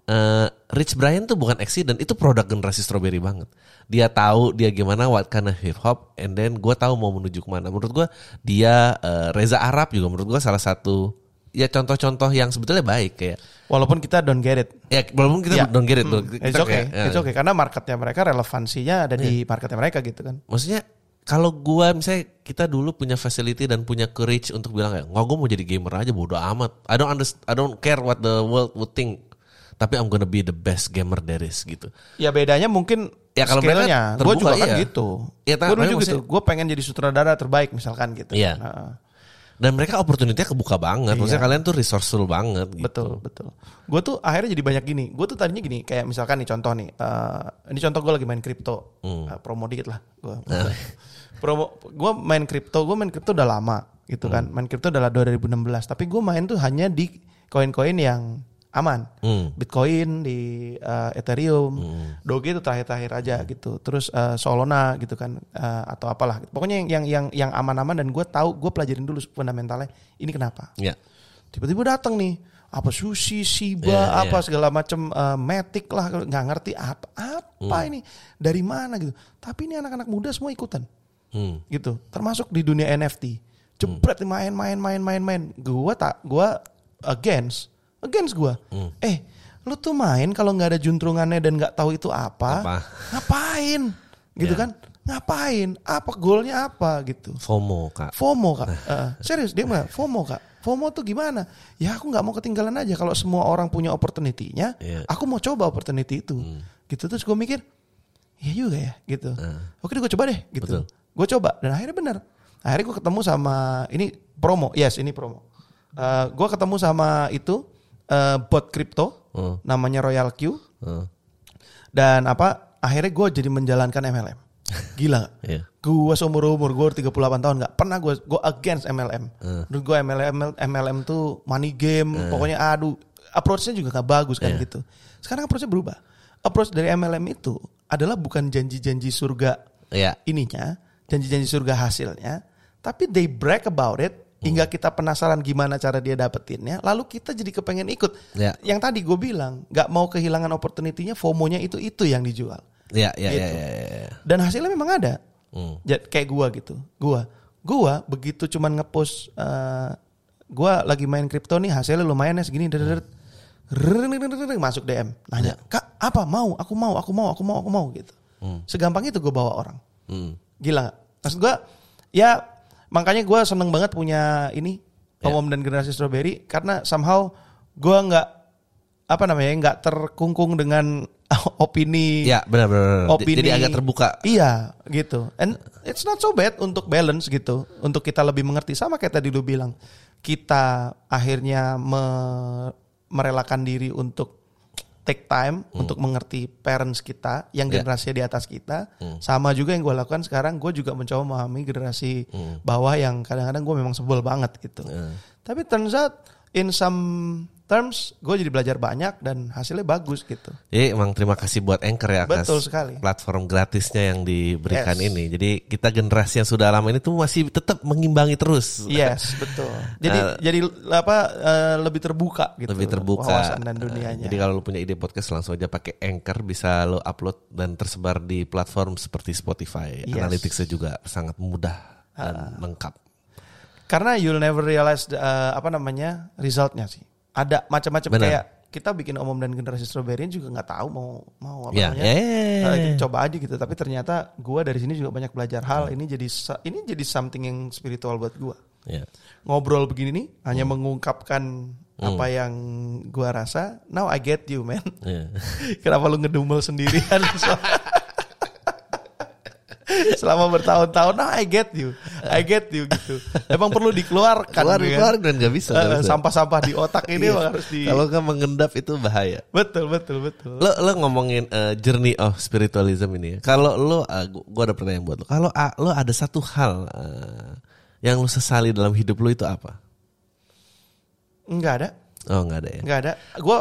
eh, Rich Brian tuh bukan accident, itu produk generasi strawberry banget. Dia tahu dia gimana what kind of hip hop, and then gue tahu mau menuju ke mana. Menurut gue dia eh, Reza Arab juga menurut gue salah satu ya contoh-contoh yang sebetulnya baik kayak Walaupun kita don't get it. ya walaupun kita Ya. don't get it tuh. It's okay, kayak, ya. it's okay karena marketnya mereka relevansinya ada di marketnya mereka gitu kan. maksudnya kalau gua misalnya kita dulu punya facility dan punya courage untuk bilang kayak nggak gue mau jadi gamer aja bodo amat I don't understand I don't care what the world would think tapi I'm gonna be the best gamer there is gitu Ya bedanya mungkin Ya, kalau mereka. Gue juga kan iya. gitu. Ya, gue juga gitu. maksudnya- Gue pengen jadi sutradara terbaik misalkan gitu. Iya. Nah, Dan mereka opportunity-nya kebuka banget. Maksudnya Iya. kalian tuh resourceful banget gitu. Betul, betul. Gue tuh akhirnya jadi banyak gini. Gue tuh tadinya gini, kayak misalkan nih contoh nih. eh, ini contoh gue lagi main kripto. Hmm. Eh, promo dikit lah. Gua. [LAUGHS] promo, gue main kripto. Gue main kripto udah lama gitu kan. Hmm. Main kripto adalah 2016. Tapi gue main tuh hanya di koin-koin yang aman. Hmm. Bitcoin di eh, Ethereum, Doge itu terakhir-terakhir aja gitu. Terus eh, Solana gitu kan eh, atau apalah. Pokoknya yang yang yang yang aman-aman dan gue tahu gue pelajarin dulu fundamentalnya. Ini kenapa? Ya. tiba-tiba datang nih apa sushi shiba Iya, apa iya. segala macam eh, matic lah nggak ngerti apa apa Hmm. ini dari mana gitu tapi ini anak-anak muda semua ikutan Hmm. gitu termasuk di dunia NFT jebret nih main main main main main gua tak gua against against gua Hmm. eh lu tuh main kalau nggak ada juntrungannya dan nggak tahu itu apa, Apa? ngapain gitu Ya. kan ngapain apa goalnya apa gitu FOMO, Kak. FOMO kak, [LAUGHS] Eh, serius dia bilang FOMO kak. FOMO tuh gimana? Ya aku nggak mau ketinggalan aja kalau semua orang punya opportunity-nya. Iya. Aku mau coba opportunity itu, gitu terus gue mikir, iya juga ya, gitu. Oke, gue coba deh, gitu. Gue coba dan akhirnya bener. Akhirnya gue ketemu sama ini promo, yes ini promo. Eh gue ketemu sama itu eh, bot crypto, Hmm. namanya Royal Q Hmm. dan apa? Akhirnya gue jadi menjalankan MLM. Gila gak? [LAUGHS] Iya. Gue seumur umur gue 38 tahun nggak pernah gue gue against MLM. Menurut gue MLM MLM tuh money game, pokoknya aduh approach-nya juga nggak bagus kan Iya. gitu. Sekarang approach-nya berubah. Approach dari MLM itu adalah bukan janji-janji surga Ya. ininya, janji-janji surga hasilnya, tapi they brag about it hingga kita penasaran gimana cara dia dapetinnya, lalu kita jadi kepengen ikut. Ya. Yang tadi gue bilang nggak mau kehilangan opportunity-nya, FOMO-nya itu itu yang dijual. Ya, ya, ya, Gitu. ya, ya, ya. Dan hasilnya memang ada. Hmm. Kayak gua gitu. Gua, gua begitu cuman ngepost eh, gua lagi main kripto nih hasilnya lumayan ya segini masuk DM nanya kak apa mau aku mau aku mau aku mau aku mau gitu segampang itu gue bawa orang Hmm. gila gak? maksud gua ya makanya gua seneng banget punya ini Om dan generasi strawberry karena somehow gua nggak apa namanya nggak terkungkung dengan [LAUGHS] opini Ya, benar. benar. opini Jadi agak terbuka. Iya, gitu. And it's not so bad untuk balance gitu, untuk kita lebih mengerti sama kayak tadi lu bilang. Kita akhirnya me- merelakan diri untuk take time untuk mengerti parents kita yang Ya. generasi di atas kita. Sama juga yang gue lakukan sekarang, gue juga mencoba memahami generasi bawah yang kadang-kadang gue memang sebel banget gitu. Tapi turns out in some terms gue jadi belajar banyak dan hasilnya bagus gitu. Jadi emang terima kasih buat Anchor ya atas Betul sekali. platform gratisnya yang diberikan Yes. ini. Jadi kita generasi yang sudah lama ini tuh masih tetap mengimbangi terus. Yes, betul. Jadi jadi apa eh, lebih terbuka gitu. lebih terbuka. wawasan dan dunianya. Jadi kalau lu punya ide podcast langsung aja pakai Anchor bisa lo upload dan tersebar di platform seperti Spotify. Yes. Analyticsnya juga sangat mudah dan lengkap. Karena you'll never realize the, eh, apa namanya resultnya sih. Ada macam-macam kayak kita bikin omom dan generasi strawberry juga nggak tahu mau mau apa Ya, namanya. ya, ya, ya, Eh, ya. kita coba aja gitu. Tapi ternyata gua dari sini juga banyak belajar hal. Ini jadi ini jadi something yang spiritual buat gua. Ya. Ngobrol begini nih hanya Hmm. mengungkapkan apa yang gua rasa. Now I get you, man. Ya. [LAUGHS] Kenapa lu ngedumel sendirian? [LAUGHS] Selama bertahun-tahun, nah I get you, I get you gitu. Emang perlu dikeluarkan, Keluar, ya kan? keluar dan nggak bisa. nggak. Sampah-sampah di otak ini Iya. harus di. Kalau nggak mengendap itu bahaya. Betul, betul, betul. Lo lo ngomongin eh, journey of spiritualism ini. ya. Kalau lo, uh, gua, gua ada pertanyaan buat lo. Kalau ah, lo ada satu hal eh, yang lo sesali dalam hidup lo itu apa? Enggak ada, Oh nggak ada ya. enggak ada. Gue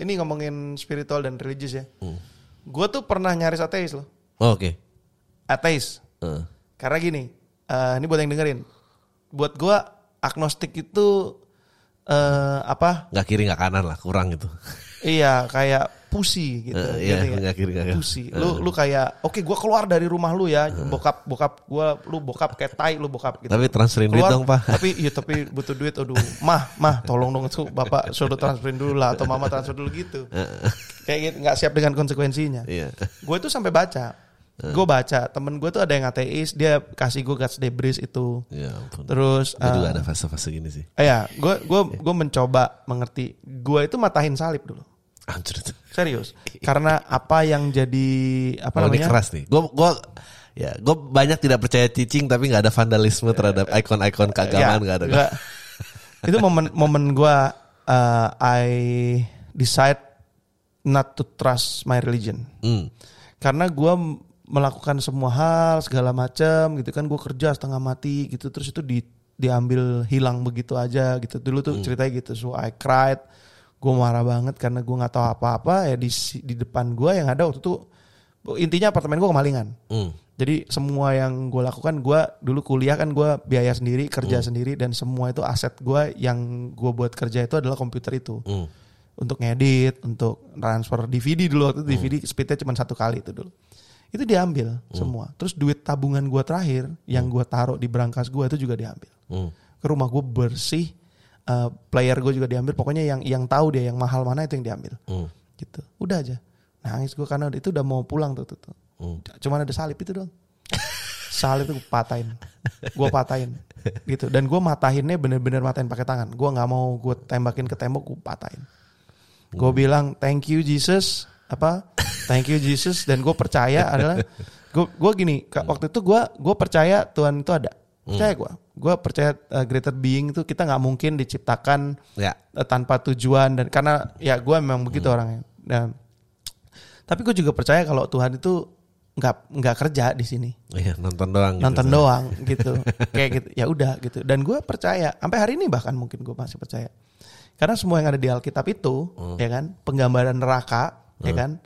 ini ngomongin spiritual dan religius ya. Hmm. Gue tuh pernah nyaris ateis loh, Oh, Oke. ateis. Eh, Karena gini, eh, ini buat yang dengerin. Buat gue agnostik itu eh apa? nggak kiri nggak kanan lah kurang itu. Iya kayak pusi gitu. Eh, iya, nggak? nggak kiri nggak kanan. Pusi. Lu lu kayak oke gua keluar dari rumah lu ya. Bokap bokap gua lu bokap kayak tai lu bokap gitu. Tapi transferin duit Keluar, dong pak. Tapi iya tapi butuh duit aduh. Mah, mah tolong dong itu Bapak suruh transferin dulu lah atau Mama transfer dulu gitu. kayak gitu nggak siap dengan konsekuensinya. Iya. Gue tuh sampai baca. Gue baca, temen gue tuh ada yang ateis, dia kasih gue Guts Debris itu. Ya ampun. Terus Gue juga eh, ada fase-fase gini sih. eh, ya, gue gue gue mencoba mengerti. Gue itu matahin salib dulu. Anjir. Serius. Karena apa yang jadi apa ini namanya? keras nih. Gue gua Ya, gue banyak tidak percaya cicing tapi nggak ada vandalisme terhadap ikon-ikon keagamaan nggak ada. Ya, nggak. itu momen momen gue uh, I decide not to trust my religion Hmm. karena gue melakukan semua hal segala macam gitu kan. Gue kerja setengah mati gitu. Terus itu di diambil hilang begitu aja gitu. Dulu tuh ceritanya gitu so I cried. Gue marah banget karena gue nggak tahu apa-apa ya di di depan gue yang ada waktu itu intinya apartemen gue kemalingan. Hmm. jadi semua yang gue lakukan gue dulu kuliah kan gue biaya sendiri kerja sendiri dan semua itu aset gue yang gue buat kerja itu adalah komputer itu. Hmm. untuk ngedit, untuk transfer DVD dulu waktu itu. DVD speednya cuma satu kali itu dulu. Itu diambil semua. Terus duit tabungan gua terakhir yang gua taruh di brankas gua itu juga diambil. Hmm. Ke rumah gua bersih, eh, player gue juga diambil. Pokoknya yang yang tahu dia yang mahal mana itu yang diambil. Hmm. Gitu. Udah aja. Nangis gua karena itu udah mau pulang tuh tuh. tuh. Hmm. Cuman ada salib itu doang. salib itu gua patahin. Gua patahin. Gitu. Dan gua matahinnya bener-bener matahin pakai tangan. Gua nggak mau gua tembakin ke tembok, gua patahin. Gue bilang thank you Jesus apa thank you Jesus. Dan gue percaya adalah gue gue gini Kak, waktu itu gue gue percaya Tuhan itu ada. Percaya gue gue percaya uh, greater being itu kita nggak mungkin diciptakan Ya. uh, tanpa tujuan dan karena ya gue memang begitu orangnya. Dan tapi gue juga percaya kalau Tuhan itu nggak nggak kerja di sini. Iya, nonton doang gitu. nonton doang gitu. Kayak gitu. Ya udah gitu. Dan gue percaya sampai hari ini bahkan mungkin gue masih percaya. Karena semua yang ada di Alkitab itu ya kan penggambaran neraka ya kan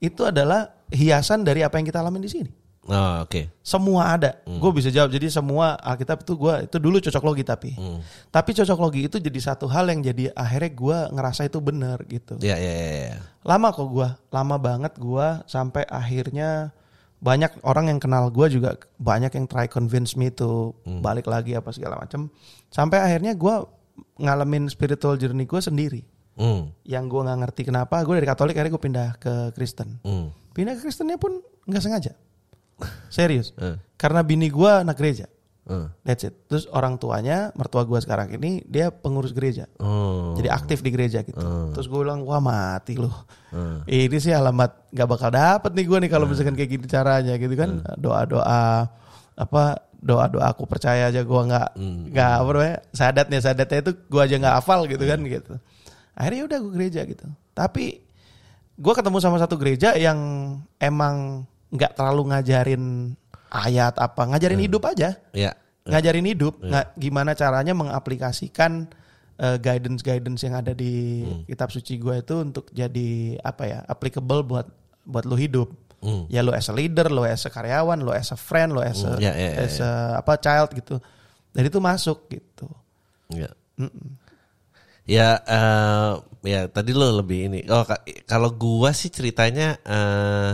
itu adalah hiasan dari apa yang kita alami di sini. Oh, oke. semua ada. Gue bisa jawab. Jadi semua Alkitab itu gue itu dulu cocok logi tapi. Hmm. tapi cocok logi itu jadi satu hal yang jadi akhirnya gue ngerasa itu benar gitu. Ya, ya, ya, ya. lama kok gua. Lama banget gua sampai akhirnya banyak orang yang kenal gua juga banyak yang try convince me to balik lagi apa segala macam sampai akhirnya gua ngalamin spiritual journey gua sendiri Hmm. yang gua nggak ngerti kenapa gue dari Katolik akhirnya gue pindah ke Kristen Hmm. pindah ke Kristennya pun nggak sengaja serius [LAUGHS] Eh. karena bini gua anak gereja Eh. that's it terus orang tuanya mertua gua sekarang ini dia pengurus gereja Oh. jadi aktif di gereja gitu. Terus gue bilang, wah mati loh. Hmm. Ini sih alamat nggak bakal dapet nih gue nih kalau misalkan kayak gini caranya gitu kan. Doa doa apa doa doa aku percaya aja gue nggak nggak apa namanya sadatnya sadatnya itu gue aja nggak hafal gitu kan gitu. Akhirnya udah gue gereja gitu. Tapi gue ketemu sama satu gereja yang emang nggak terlalu ngajarin ayat apa, ngajarin hidup aja. Ya. ngajarin hidup nggak gimana caranya mengaplikasikan eh, guidance guidance yang ada di kitab suci gue itu untuk jadi apa ya applicable buat buat lo hidup. Hmm. ya lo as a leader lo as a karyawan lo as a friend lo as a, Hmm, ya, ya, ya, as a apa child gitu. Dan itu masuk gitu. Ya. Ya, eh, ya tadi lo lebih ini. Oh, ka- kalau gua sih ceritanya eh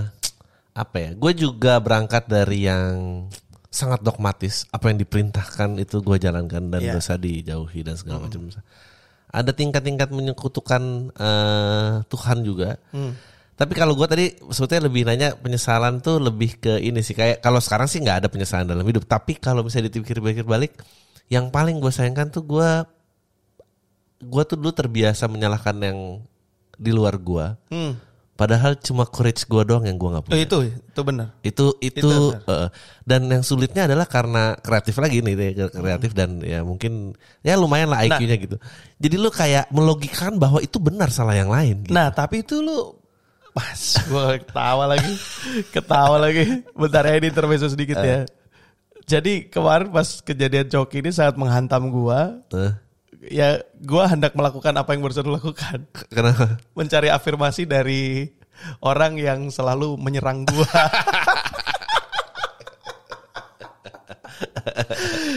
apa ya? Gue juga berangkat dari yang sangat dogmatis. Apa yang diperintahkan itu gue jalankan dan Iya. dosa dijauhi dan segala macam. Ada tingkat-tingkat menyekutukan eh, Tuhan juga. Tapi kalau gue tadi sebetulnya lebih nanya penyesalan tuh lebih ke ini sih kayak kalau sekarang sih nggak ada penyesalan dalam hidup. Tapi kalau misalnya dipikir-pikir balik, yang paling gue sayangkan tuh gue gue tuh dulu terbiasa menyalahkan yang di luar gue. Hmm. Padahal cuma courage gue doang yang gue nggak Oh, punya. itu itu benar Itu itu, Itu benar. eh, dan yang sulitnya adalah karena kreatif lagi nih deh, kreatif dan ya mungkin ya lumayan lah Nah. IQ-nya gitu. Jadi lu kayak melogikakan bahwa itu benar salah yang lain. Gitu. nah tapi itu lu Mas, gue ketawa lagi, [LAUGHS] ketawa lagi. Bentar ya ini intermezzo sedikit ya. Jadi kemarin pas kejadian Coki ini sangat menghantam gua, Eh, ya gua hendak melakukan apa yang barusan lakukan. Kenapa? mencari afirmasi dari orang yang selalu menyerang gua. [LAUGHS]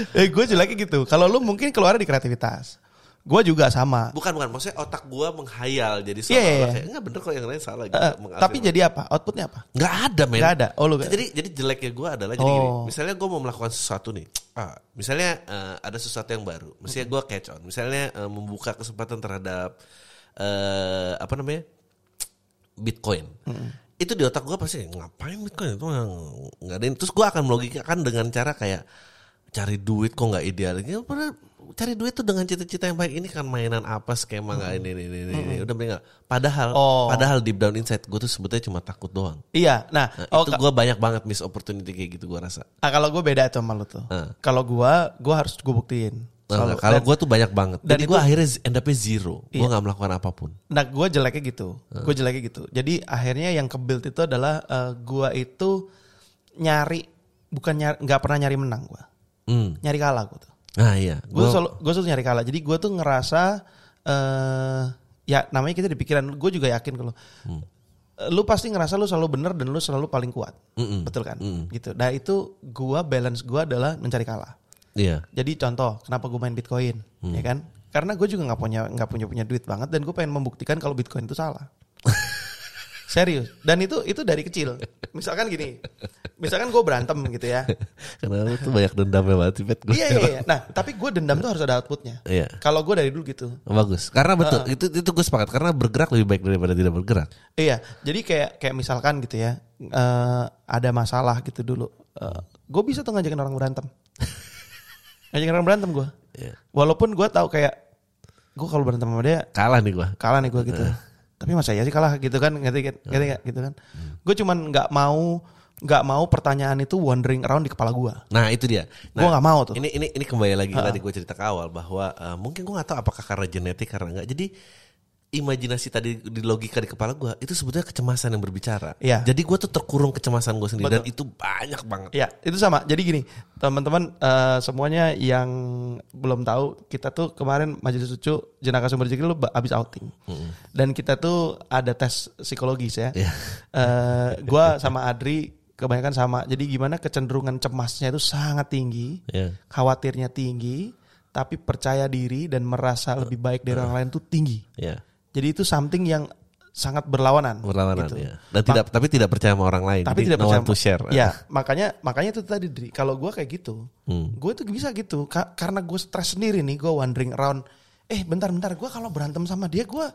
Eh gue jeleknya gitu. Kalau lu mungkin keluar di kreativitas gue juga sama Bukan bukan maksudnya otak gua menghayal jadi Iya, seolah iya, iya. kayak enggak bener kok yang lain salah gitu. Eh, tapi jadi apa outputnya apa nggak ada men. Nggak ada? Oh, lu Jadi jadi jeleknya gue adalah jadi gini. Oh. Misalnya gue mau melakukan sesuatu nih. Ah, misalnya eh, ada sesuatu yang baru. Misalnya gue catch on. Misalnya eh, membuka kesempatan terhadap eh apa namanya Bitcoin. Itu di otak gue pasti ngapain Bitcoin itu yang nggak ada. Terus gue akan melogikakan dengan cara kayak cari duit kok nggak ideal. Ya, padahal cari duit tuh dengan cita-cita yang baik ini kan mainan apa skema nggak ini, ini ini ini ini. udah mending nggak. Padahal Oh. padahal deep down inside gue tuh sebetulnya cuma takut doang. Iya, nah, Nah, oh, itu gue banyak banget miss opportunity kayak gitu gue rasa. ah, kalau gue beda tuh sama lu tuh. Ah. Kalau gue, gue harus gue buktiin. Nah, kalau gue tuh banyak banget. dan gue akhirnya end up zero. Gue Iya. nggak melakukan apa pun. Nah, gue jeleknya gitu. Ah. Gue jeleknya gitu. Jadi akhirnya yang kebuild itu adalah eh, gue itu nyari bukan nyari nggak pernah nyari menang gue, Hmm. nyari kalah gue tuh. Nah iya. Gue Gua- selalu gue selalu nyari kalah. Jadi gue tuh ngerasa eh ya namanya kita di pikiran. Gue juga yakin kalau Hmm. eh, lu pasti ngerasa lu selalu bener dan lu selalu paling kuat, Mm-mm. betul kan? Mm. Gitu. Nah itu gue balance gue adalah mencari kalah. Iya. Jadi contoh, kenapa gue main Bitcoin, Hmm. ya kan? Karena gue juga nggak punya nggak punya punya duit banget dan gue pengen membuktikan kalau Bitcoin itu salah. Serius. Dan itu itu dari kecil. Misalkan gini, misalkan gue berantem gitu ya. Karena lu tuh banyak dendamnya banget sih, Pet. Iya iya. iya. Nah tapi gue dendam tuh harus ada outputnya. Iya. Kalau gue dari dulu gitu. Bagus. Karena betul itu itu gue sepakat karena bergerak lebih baik daripada tidak bergerak. Iya. Jadi kayak kayak misalkan gitu ya, eh, ada masalah gitu dulu. gue bisa tuh ngajakin orang berantem. [LAUGHS] ngajakin orang berantem gue. Iya. Walaupun gue tahu kayak gue kalau berantem sama dia Kalah nih gue. kalah nih gue gitu. Tapi masa ya sih kalah gitu kan, ngerti? Ngerti nggak? gitu kan? Gue cuman nggak mau nggak mau pertanyaan itu wandering around di kepala gue. Nah itu dia. Gue Nah, nggak mau tuh. Ini ini ini kembali lagi tadi gue cerita ke awal bahwa eh, mungkin gue gak tahu apakah karena genetik karena enggak. Jadi imajinasi tadi di logika di kepala gue itu sebetulnya kecemasan yang berbicara. Iya. Jadi gue tuh terkurung kecemasan gue sendiri dan Betul. itu banyak banget. Ya itu sama. Jadi gini teman-teman eh, semuanya yang belum tahu kita tuh kemarin majelis cucu jenaka sumber rezeki lu abis outing dan kita tuh ada tes psikologis ya. Iya. Eh, gua sama Adri kebanyakan sama. Jadi gimana kecenderungan cemasnya itu sangat tinggi, Iya. khawatirnya tinggi, tapi percaya diri dan merasa lebih baik dari orang lain tuh tinggi. Ya. Jadi itu something yang sangat berlawanan. Berlawanan gitu. ya. Dan tidak tapi tidak percaya sama orang lain. Tapi Jadi tidak no percaya. to share. Ya, makanya makanya itu tadi Dri. Kalau gue kayak gitu, Hmm. gue tuh bisa gitu. Ka- karena gue stres sendiri nih, gue wandering around. Eh, bentar-bentar, gue kalau berantem sama dia, gue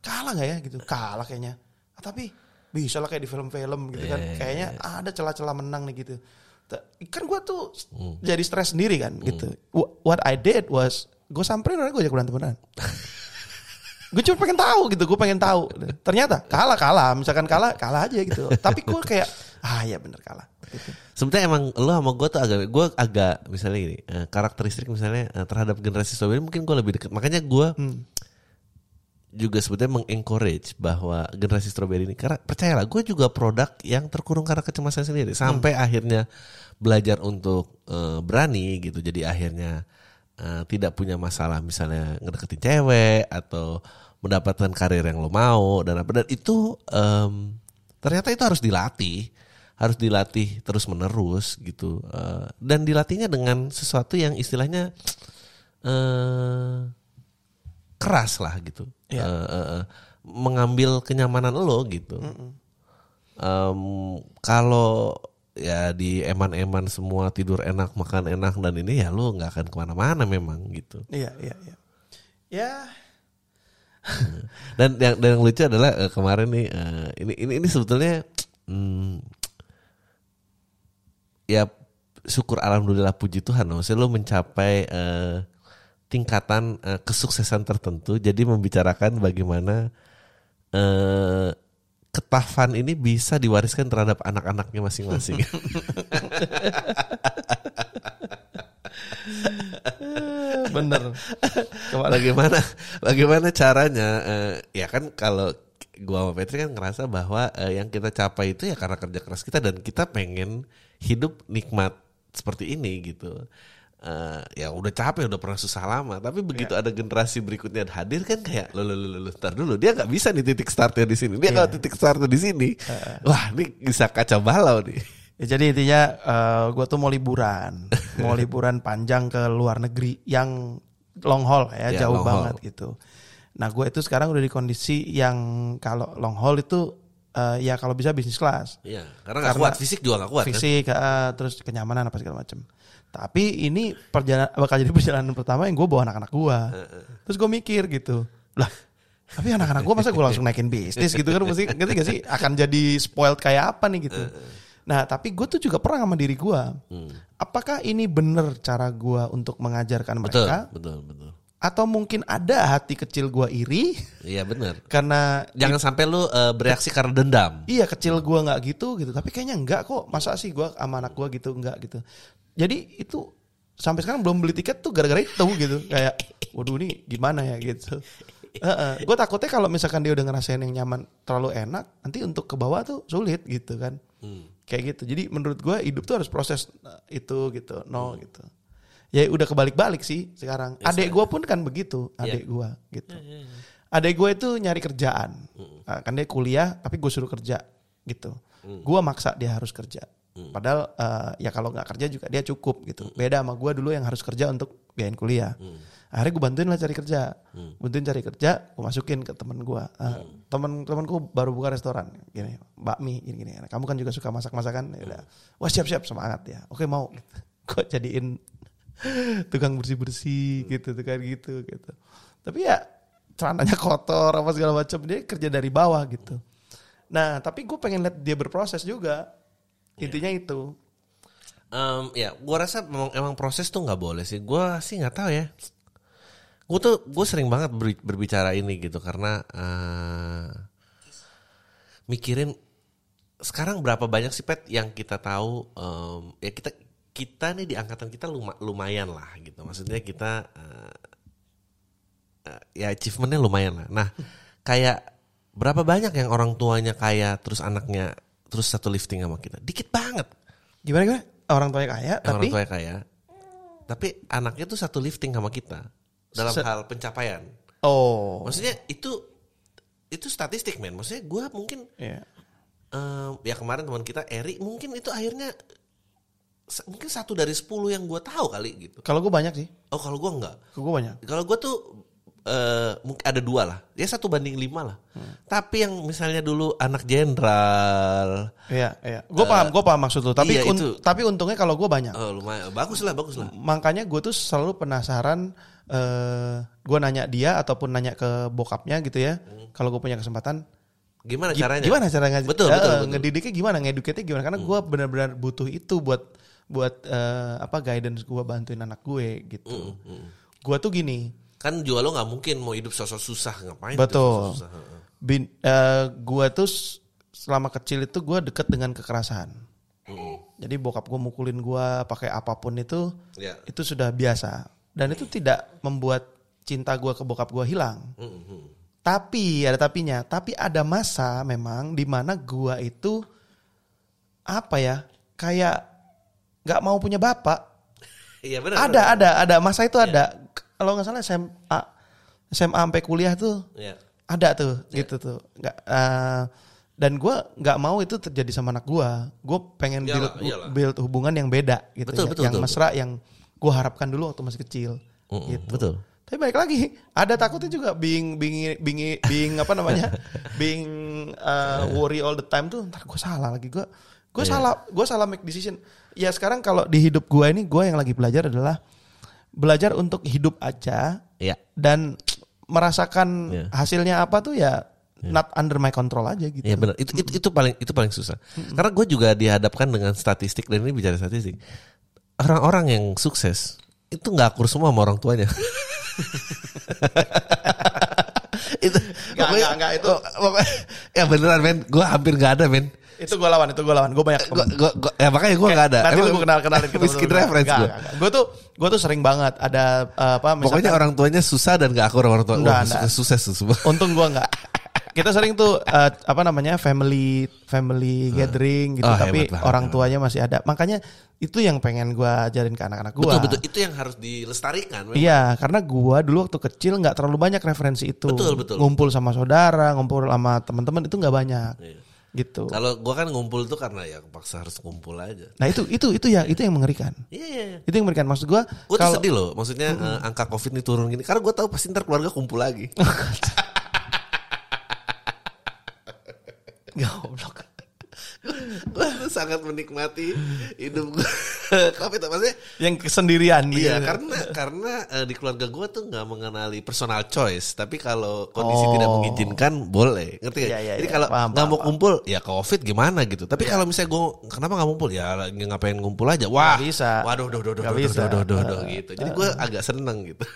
kalah nggak ya gitu? Kalah kayaknya. Ah, tapi bisa lah kayak di film-film gitu kan. Iya, Kayaknya ada celah-celah menang nih gitu. Kan gue tuh Hmm. jadi stres sendiri kan gitu. Wh- What I did was gue samperin orang gue ajak berantem beneran. [LAUGHS] gue cuma pengen tahu gitu, gue pengen tahu. Ternyata kalah kalah, misalkan kalah kalah aja gitu. Tapi gue kayak ah ya bener kalah. Gitu. Sebetulnya emang lo sama gue tuh agak gue agak misalnya gini eh, karakteristik misalnya eh, terhadap generasi strawberry mungkin gue lebih dekat makanya gue Hmm. juga sebetulnya mengencourage bahwa generasi strawberry ini karena percayalah gue juga produk yang terkurung karena kecemasan sendiri sampai akhirnya belajar untuk eh, berani gitu jadi akhirnya eh, tidak punya masalah misalnya ngedeketin cewek atau mendapatkan karir yang lo mau dan apa. Dan itu em, ternyata itu harus dilatih harus dilatih terus menerus gitu. Eh, dan dilatihnya dengan sesuatu yang istilahnya eh keras lah gitu. Eh, eh, eh, mengambil kenyamanan lo gitu. Em, kalau ya di eman-eman semua tidur enak makan enak dan ini ya lo nggak akan ke mana-mana memang gitu. Iya iya iya. Ya [LAUGHS] dan yang dan yang lucu adalah eh, kemarin nih eh, ini ini ini sebetulnya hmm, ya syukur alhamdulillah puji Tuhan maksudnya lo mencapai eh, tingkatan eh, kesuksesan tertentu jadi membicarakan bagaimana eh, ketafan ini bisa diwariskan terhadap anak-anaknya masing-masing. [LAUGHS] [LAUGHS] bener. Bagaimana bagaimana caranya eh, ya kan kalau gua sama Petri kan ngerasa bahwa eh, yang kita capai itu ya karena kerja keras kita dan kita pengen hidup nikmat seperti ini gitu. Eh, ya udah capek udah pernah susah lama. Tapi begitu ada generasi berikutnya hadir kan kayak lo lo lo lo ntar dulu. Dia nggak bisa nih titik startnya di sini. Dia kalau titik startnya di sini wah ini bisa kacau balau nih Ya, jadi intinya gue tuh mau liburan, [LAUGHS] mau liburan panjang ke luar negeri yang long haul ya, Ya, jauh banget haul. gitu. Nah gue itu sekarang udah di kondisi yang kalau long haul itu eh, ya kalau bisa bisnis kelas, Iya, karena nggak Karena kuat fisik juga nggak kuat kan? fisik, eh, terus kenyamanan apa segala macam. Tapi ini perjalanan bakal jadi perjalanan pertama yang gue bawa anak-anak gue. Terus gue mikir gitu, lah tapi anak-anak gue masa gue langsung naikin bisnis gitu kan mesti ngerti gak sih akan jadi spoiled kayak apa nih gitu. Nah, tapi gue tuh juga perang sama diri gue. Apakah ini bener cara gue untuk mengajarkan Betul, mereka? betul, betul. Atau mungkin ada hati kecil gue iri Iya benar. [LAUGHS] karena Jangan sampai lu eh, bereaksi karena dendam. iya kecil gue nggak gitu gitu. Tapi kayaknya enggak kok. Masa sih gue sama anak gue gitu enggak gitu. Jadi itu sampai sekarang belum beli tiket tuh gara-gara itu gitu. Kayak, waduh ini gimana ya gitu. gue takutnya kalau misalkan dia udah ngerasain yang nyaman terlalu enak, nanti untuk ke bawah tuh sulit gitu kan. Kayak gitu. Jadi menurut gue hidup tuh harus proses eh, itu gitu, nol gitu. Ya udah kebalik-balik sih sekarang. Adek gue pun kan begitu, adek gue gitu. Adek gue itu nyari kerjaan, Nah, kan dia kuliah tapi gue suruh kerja gitu. Gue maksa dia harus kerja. Padahal eh, ya kalau nggak kerja juga dia cukup gitu. Beda sama gue dulu yang harus kerja untuk biayain kuliah. Akhirnya gue bantuin lah cari kerja, bantuin cari kerja, gue masukin ke temen gue. Temen-temenku baru buka restoran, gini, bakmi, gini, gini. Kamu kan juga suka masak-masakan, ya udah. Wah siap-siap semangat ya. Oke mau. [LAUGHS] Gue jadiin tukang bersih-bersih gitu, tukang gitu gitu. Tapi ya celananya kotor apa segala macam dia kerja dari bawah gitu. Nah tapi gue pengen lihat dia berproses juga. Intinya itu. Em, ya, gua rasa memang emang proses tuh nggak boleh sih. Gua sih nggak tahu ya. Gue tuh gue sering banget ber- berbicara ini gitu karena eh, mikirin sekarang berapa banyak sih pet yang kita tahu em, ya kita kita nih di angkatan kita luma- lumayan lah gitu. Maksudnya kita eh, eh, ya achievementnya lumayan lah. Nah kayak berapa banyak yang orang tuanya kaya terus anaknya terus satu lifting sama kita? Dikit banget. Gimana gimana? Orang tuanya kaya tapi orang tua kaya tapi anaknya tuh satu lifting sama kita dalam Se- hal pencapaian oh maksudnya itu itu statistik men maksudnya gue mungkin Iya. em, ya kemarin teman kita Eri mungkin itu akhirnya mungkin satu dari sepuluh yang gue tahu kali gitu Kalau gue banyak sih. oh kalau gue enggak Gue banyak. kalau gue tuh eh mungkin ada dua lah ya satu banding lima lah Hmm. tapi yang misalnya dulu anak jenderal Iya, iya. Gue paham, gue paham maksud lu. Tapi iya, un- itu. tapi untungnya kalau gue banyak. oh lumayan bagus lah bagus lah Makanya gue tuh selalu penasaran. eh gue nanya dia ataupun nanya ke bokapnya gitu ya. Kalau gue punya kesempatan, gimana gi- caranya gimana cara ngaji? betul Eh, betul, betul. Ngedidiknya gimana? Ngeduketnya gimana? Karena gue benar-benar butuh itu buat buat eh, apa guidance gue bantuin anak gue gitu. Gue tuh gini. Kan jual lo nggak mungkin mau hidup sosok susah ngapain Betul. susah. Bin, eh, gue tuh selama kecil itu gue deket dengan kekerasan. Jadi bokap gue mukulin gue pakai apa pun itu, Ya. itu sudah biasa. Dan itu tidak membuat cinta gue ke bokap gue hilang. Mm-mm. Tapi ada tapinya. Tapi ada masa memang di mana gue itu apa ya? Kayak nggak mau punya bapak. [LAUGHS] Iya benar. Ada, ada, ada masa itu ada. Kalau nggak salah SMA, SMA sampai kuliah tuh Ya. ada tuh gitu tuh nggak eh, dan gue nggak mau itu terjadi sama anak gue gue pengen build, Iyalah, iyalah. build hubungan yang beda gitu Betul, ya. betul, yang betul. mesra yang gue harapkan dulu waktu masih kecil Mm-mm, gitu betul. tapi balik lagi ada takutnya juga being being being being apa namanya [LAUGHS] being uh, worry all the time tuh ntar gue salah lagi gue gue Iya. salah gue salah make decision ya sekarang kalau di hidup gue ini gue yang lagi belajar adalah belajar untuk hidup aja Ya. dan merasakan Iya. hasilnya apa tuh ya not under my control aja gitu. Iya benar. Itu, itu itu paling itu paling susah. Karena gue juga dihadapkan dengan statistik dan ini bicara statistik. Orang-orang yang sukses itu nggak akur semua sama orang tuanya. [LAUGHS] itu Nggak, pokoknya- nggak, nggak, itu- pokoknya- ya beneran men, gue hampir nggak ada men. Itu gue lawan, itu gue lawan. Gue banyak Gua, gua, gua, ya makanya gue nggak ada. Nanti Emang gue kenal kenalin kita. [LAUGHS] miskin reference gue. Gue tuh gue tuh sering banget ada uh, apa misalkan Pokoknya orang tuanya susah dan gak akur orang tua. Nggak. sukses tuh semua. Untung gue nggak. [LAUGHS] Kita sering tuh uh, apa namanya family family gathering gitu, Oh, tapi lah, orang tuanya masih ada. Makanya itu yang pengen gue ajarin ke anak-anak gue. Betul betul itu yang harus dilestarikan. memang. Iya, karena gua dulu waktu kecil nggak terlalu banyak referensi itu. Betul, betul. Ngumpul sama saudara, ngumpul sama teman-teman itu nggak banyak. Iya. Gitu. Kalau gue kan ngumpul tuh karena ya paksa harus ngumpul aja. Nah itu itu itu ya itu yang mengerikan. Iya iya. iya. Itu yang mengerikan maksud gua. Gue tuh kalau sedih loh, maksudnya eh, angka covid ini turun gini, karena gue tahu pasti ntar keluarga kumpul lagi. [LAUGHS] goblok. gue tuh sangat menikmati hidup gue. Kenapa itu maksudnya? Yang kesendirian gitu. Iya, karena karena eh, di keluarga gue tuh nggak mengenali personal choice. Tapi kalau kondisi Oh. tidak mengizinkan, boleh. Ngerti nggak? Iya, iya, Jadi iya. kalau nggak mau paham. kumpul, ya covid gimana gitu. Tapi kalau misalnya gue, kenapa nggak ngumpul? Ya ngapain ngumpul aja. Wah, Nggak bisa. Waduh, doh, doh, doh, doh, doh, doh, gitu. Jadi gue agak seneng gitu. [LAUGHS]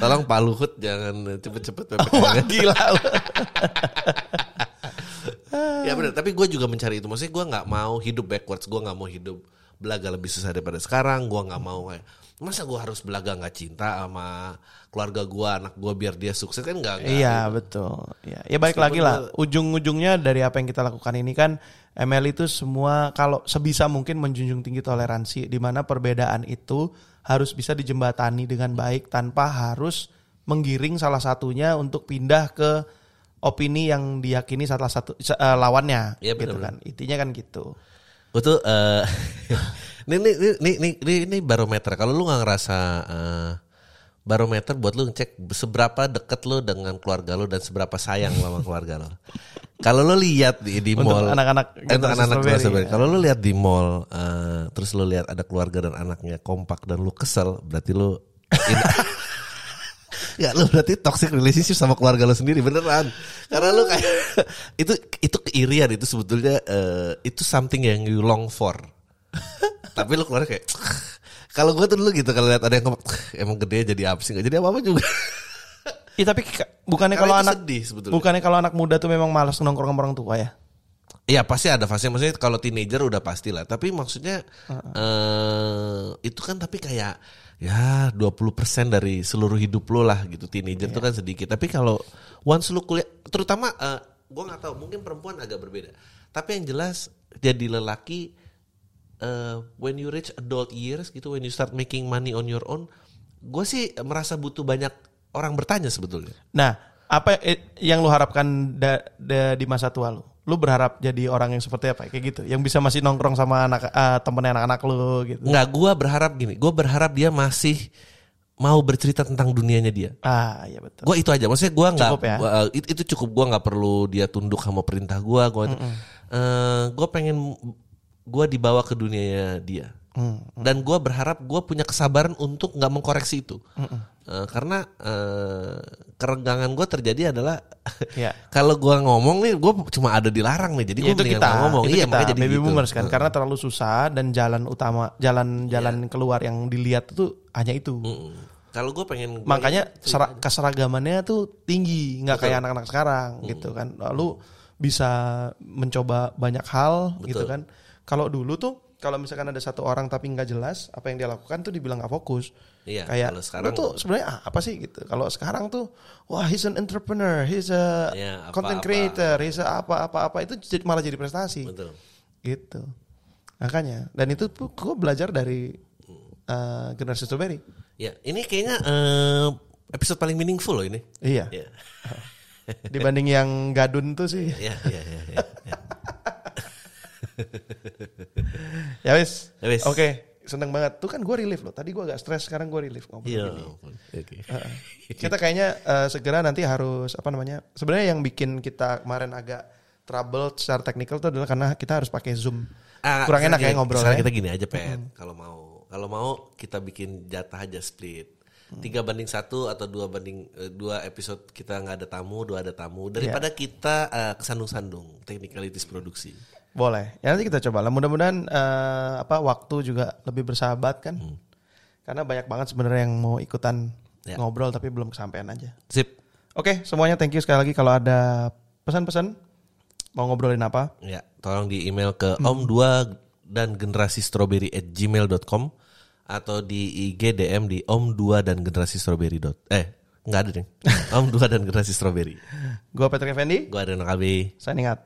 Tolong Pak Luhut jangan cepet-cepet [LAUGHS] Wah PPKM. gila. ya benar, tapi gue juga mencari itu. Maksudnya gue nggak mau hidup backwards, gue nggak mau hidup belaga lebih susah daripada sekarang. Gue nggak mau kayak masa gue harus belaga nggak cinta sama keluarga gue, anak gue biar dia sukses kan nggak? Iya betul. Ya, ya baik lagi lah. Ujung-ujungnya dari apa yang kita lakukan ini kan ML itu semua kalau sebisa mungkin menjunjung tinggi toleransi di mana perbedaan itu harus bisa dijembatani dengan baik tanpa harus menggiring salah satunya untuk pindah ke opini yang diyakini salah satu eh, lawannya Iya, gitu benar-benar. kan. Intinya kan gitu. Gue tuh eh, [LAUGHS] ini, ini, ini, ini, ini, ini barometer. Kalau lu nggak ngerasa eh, barometer buat lu ngecek seberapa deket lu dengan keluarga lu dan seberapa sayang lu sama keluarga lu. Kalau lu lihat di, di Untuk mall, anak-anak eh, untuk anak-anak strawberry, ya. Kalau lu lihat di mall, eh, terus lu lihat ada keluarga dan anaknya kompak dan lu kesel, berarti lu Ya lu berarti toxic relationship sama keluarga lu sendiri beneran. Karena lu kayak [LAUGHS] itu itu keirian itu sebetulnya eh, itu something yang you long for. [LAUGHS] Tapi lu keluar kayak kalau gue tuh dulu gitu kalau lihat ada yang ngomong emang gede jadi apa sih nggak jadi apa apa juga. [LAUGHS] Iya tapi ka- bukannya kalau anak sedih sebetulnya. bukannya kalau anak muda tuh memang malas nongkrong sama orang tua ya? Iya pasti ada fase maksudnya kalau teenager udah pasti lah. Tapi maksudnya eh itu kan tapi kayak ya 20% dari seluruh hidup lo lah gitu. Teenager itu kan sedikit. Tapi kalau once lu kuliah terutama eh gua nggak tahu mungkin perempuan agak berbeda. Tapi yang jelas jadi lelaki eh when you reach adult years gitu when you start making money on your own gue sih merasa butuh banyak orang bertanya sebetulnya. Nah, apa eh, yang lu harapkan da- da- di masa tua lu? Lu berharap jadi orang yang seperti apa? Kayak gitu, yang bisa masih nongkrong sama anak eh, temennya anak-anak lu gitu. Nggak, gue berharap gini. Gue berharap dia masih mau bercerita tentang dunianya dia. Ah, iya betul. Gue itu aja. Maksudnya gue nggak. Cukup ya? gua, uh, itu, itu cukup. Gue nggak perlu dia tunduk sama perintah gue. Gue, gue pengen gue dibawa ke dunianya dia. Dan gue berharap gue punya kesabaran untuk nggak mengkoreksi itu. Uh, karena uh, kerenggangan gue terjadi adalah Iya. [LAUGHS] kalau gue ngomong nih, gue cuma ada dilarang nih. Jadi Ya, gue itu mendingan kita, ngomong. itu iya, kita, jadi baby gitu. boomers kan, Uh. karena terlalu susah dan jalan utama, jalan-jalan keluar yang dilihat itu hanya itu. Kalau gue pengen gua Makanya sera- keseragamannya tuh tinggi, nggak kayak anak-anak sekarang gitu kan. Lalu bisa mencoba banyak hal gitu Betul. kan. Kalau dulu tuh kalau misalkan ada satu orang tapi nggak jelas apa yang dia lakukan tuh dibilang nggak fokus. Iya, kayak kalau sekarang- tuh sebenarnya ah, apa sih gitu. Kalau sekarang tuh wah he's an entrepreneur, he's a Iya, content apa-apa. creator, he's a apa-apa-apa itu malah jadi prestasi. Betul. Gitu. Makanya dan itu tuh gue belajar dari eh, generasi strawberry. Ya, ini kayaknya eh, episode paling meaningful loh ini. Iya. Ya, Dibanding yang gadun tuh sih. ya, ya, ya. ya, ya. Ya wis. Ya wis. Oke, seneng banget. Tuh kan gue relief loh. Tadi gue agak stres, sekarang gue relief ngobrol Iya, gini. Kita kayaknya eh, segera nanti harus apa namanya? Sebenarnya yang bikin kita kemarin agak trouble secara teknikal tuh adalah karena kita harus pakai Zoom. Ah, Kurang enak ya ngobrol sekarang ya. kita gini aja, Pet. Kalau mau, kalau mau kita bikin jatah aja split. Tiga banding satu atau dua banding eh, dua episode kita nggak ada tamu, dua ada tamu. Daripada Iya. kita eh, kesandung-sandung technicalities produksi. Boleh. Ya nanti kita coba lah. Mudah-mudahan eh, apa waktu juga lebih bersahabat kan. Karena banyak banget sebenarnya yang mau ikutan Ya. ngobrol tapi belum kesampaian aja. Sip. Oke, semuanya thank you sekali lagi kalau ada pesan-pesan mau ngobrolin apa? Ya, tolong di email ke om2 dan generasi strawberry at gmail.com atau di IG DM di om2 dan generasi strawberry dot eh nggak ada deh [LAUGHS] om2 dan generasi strawberry Gua Patrick Effendi, gua ada KB signing out.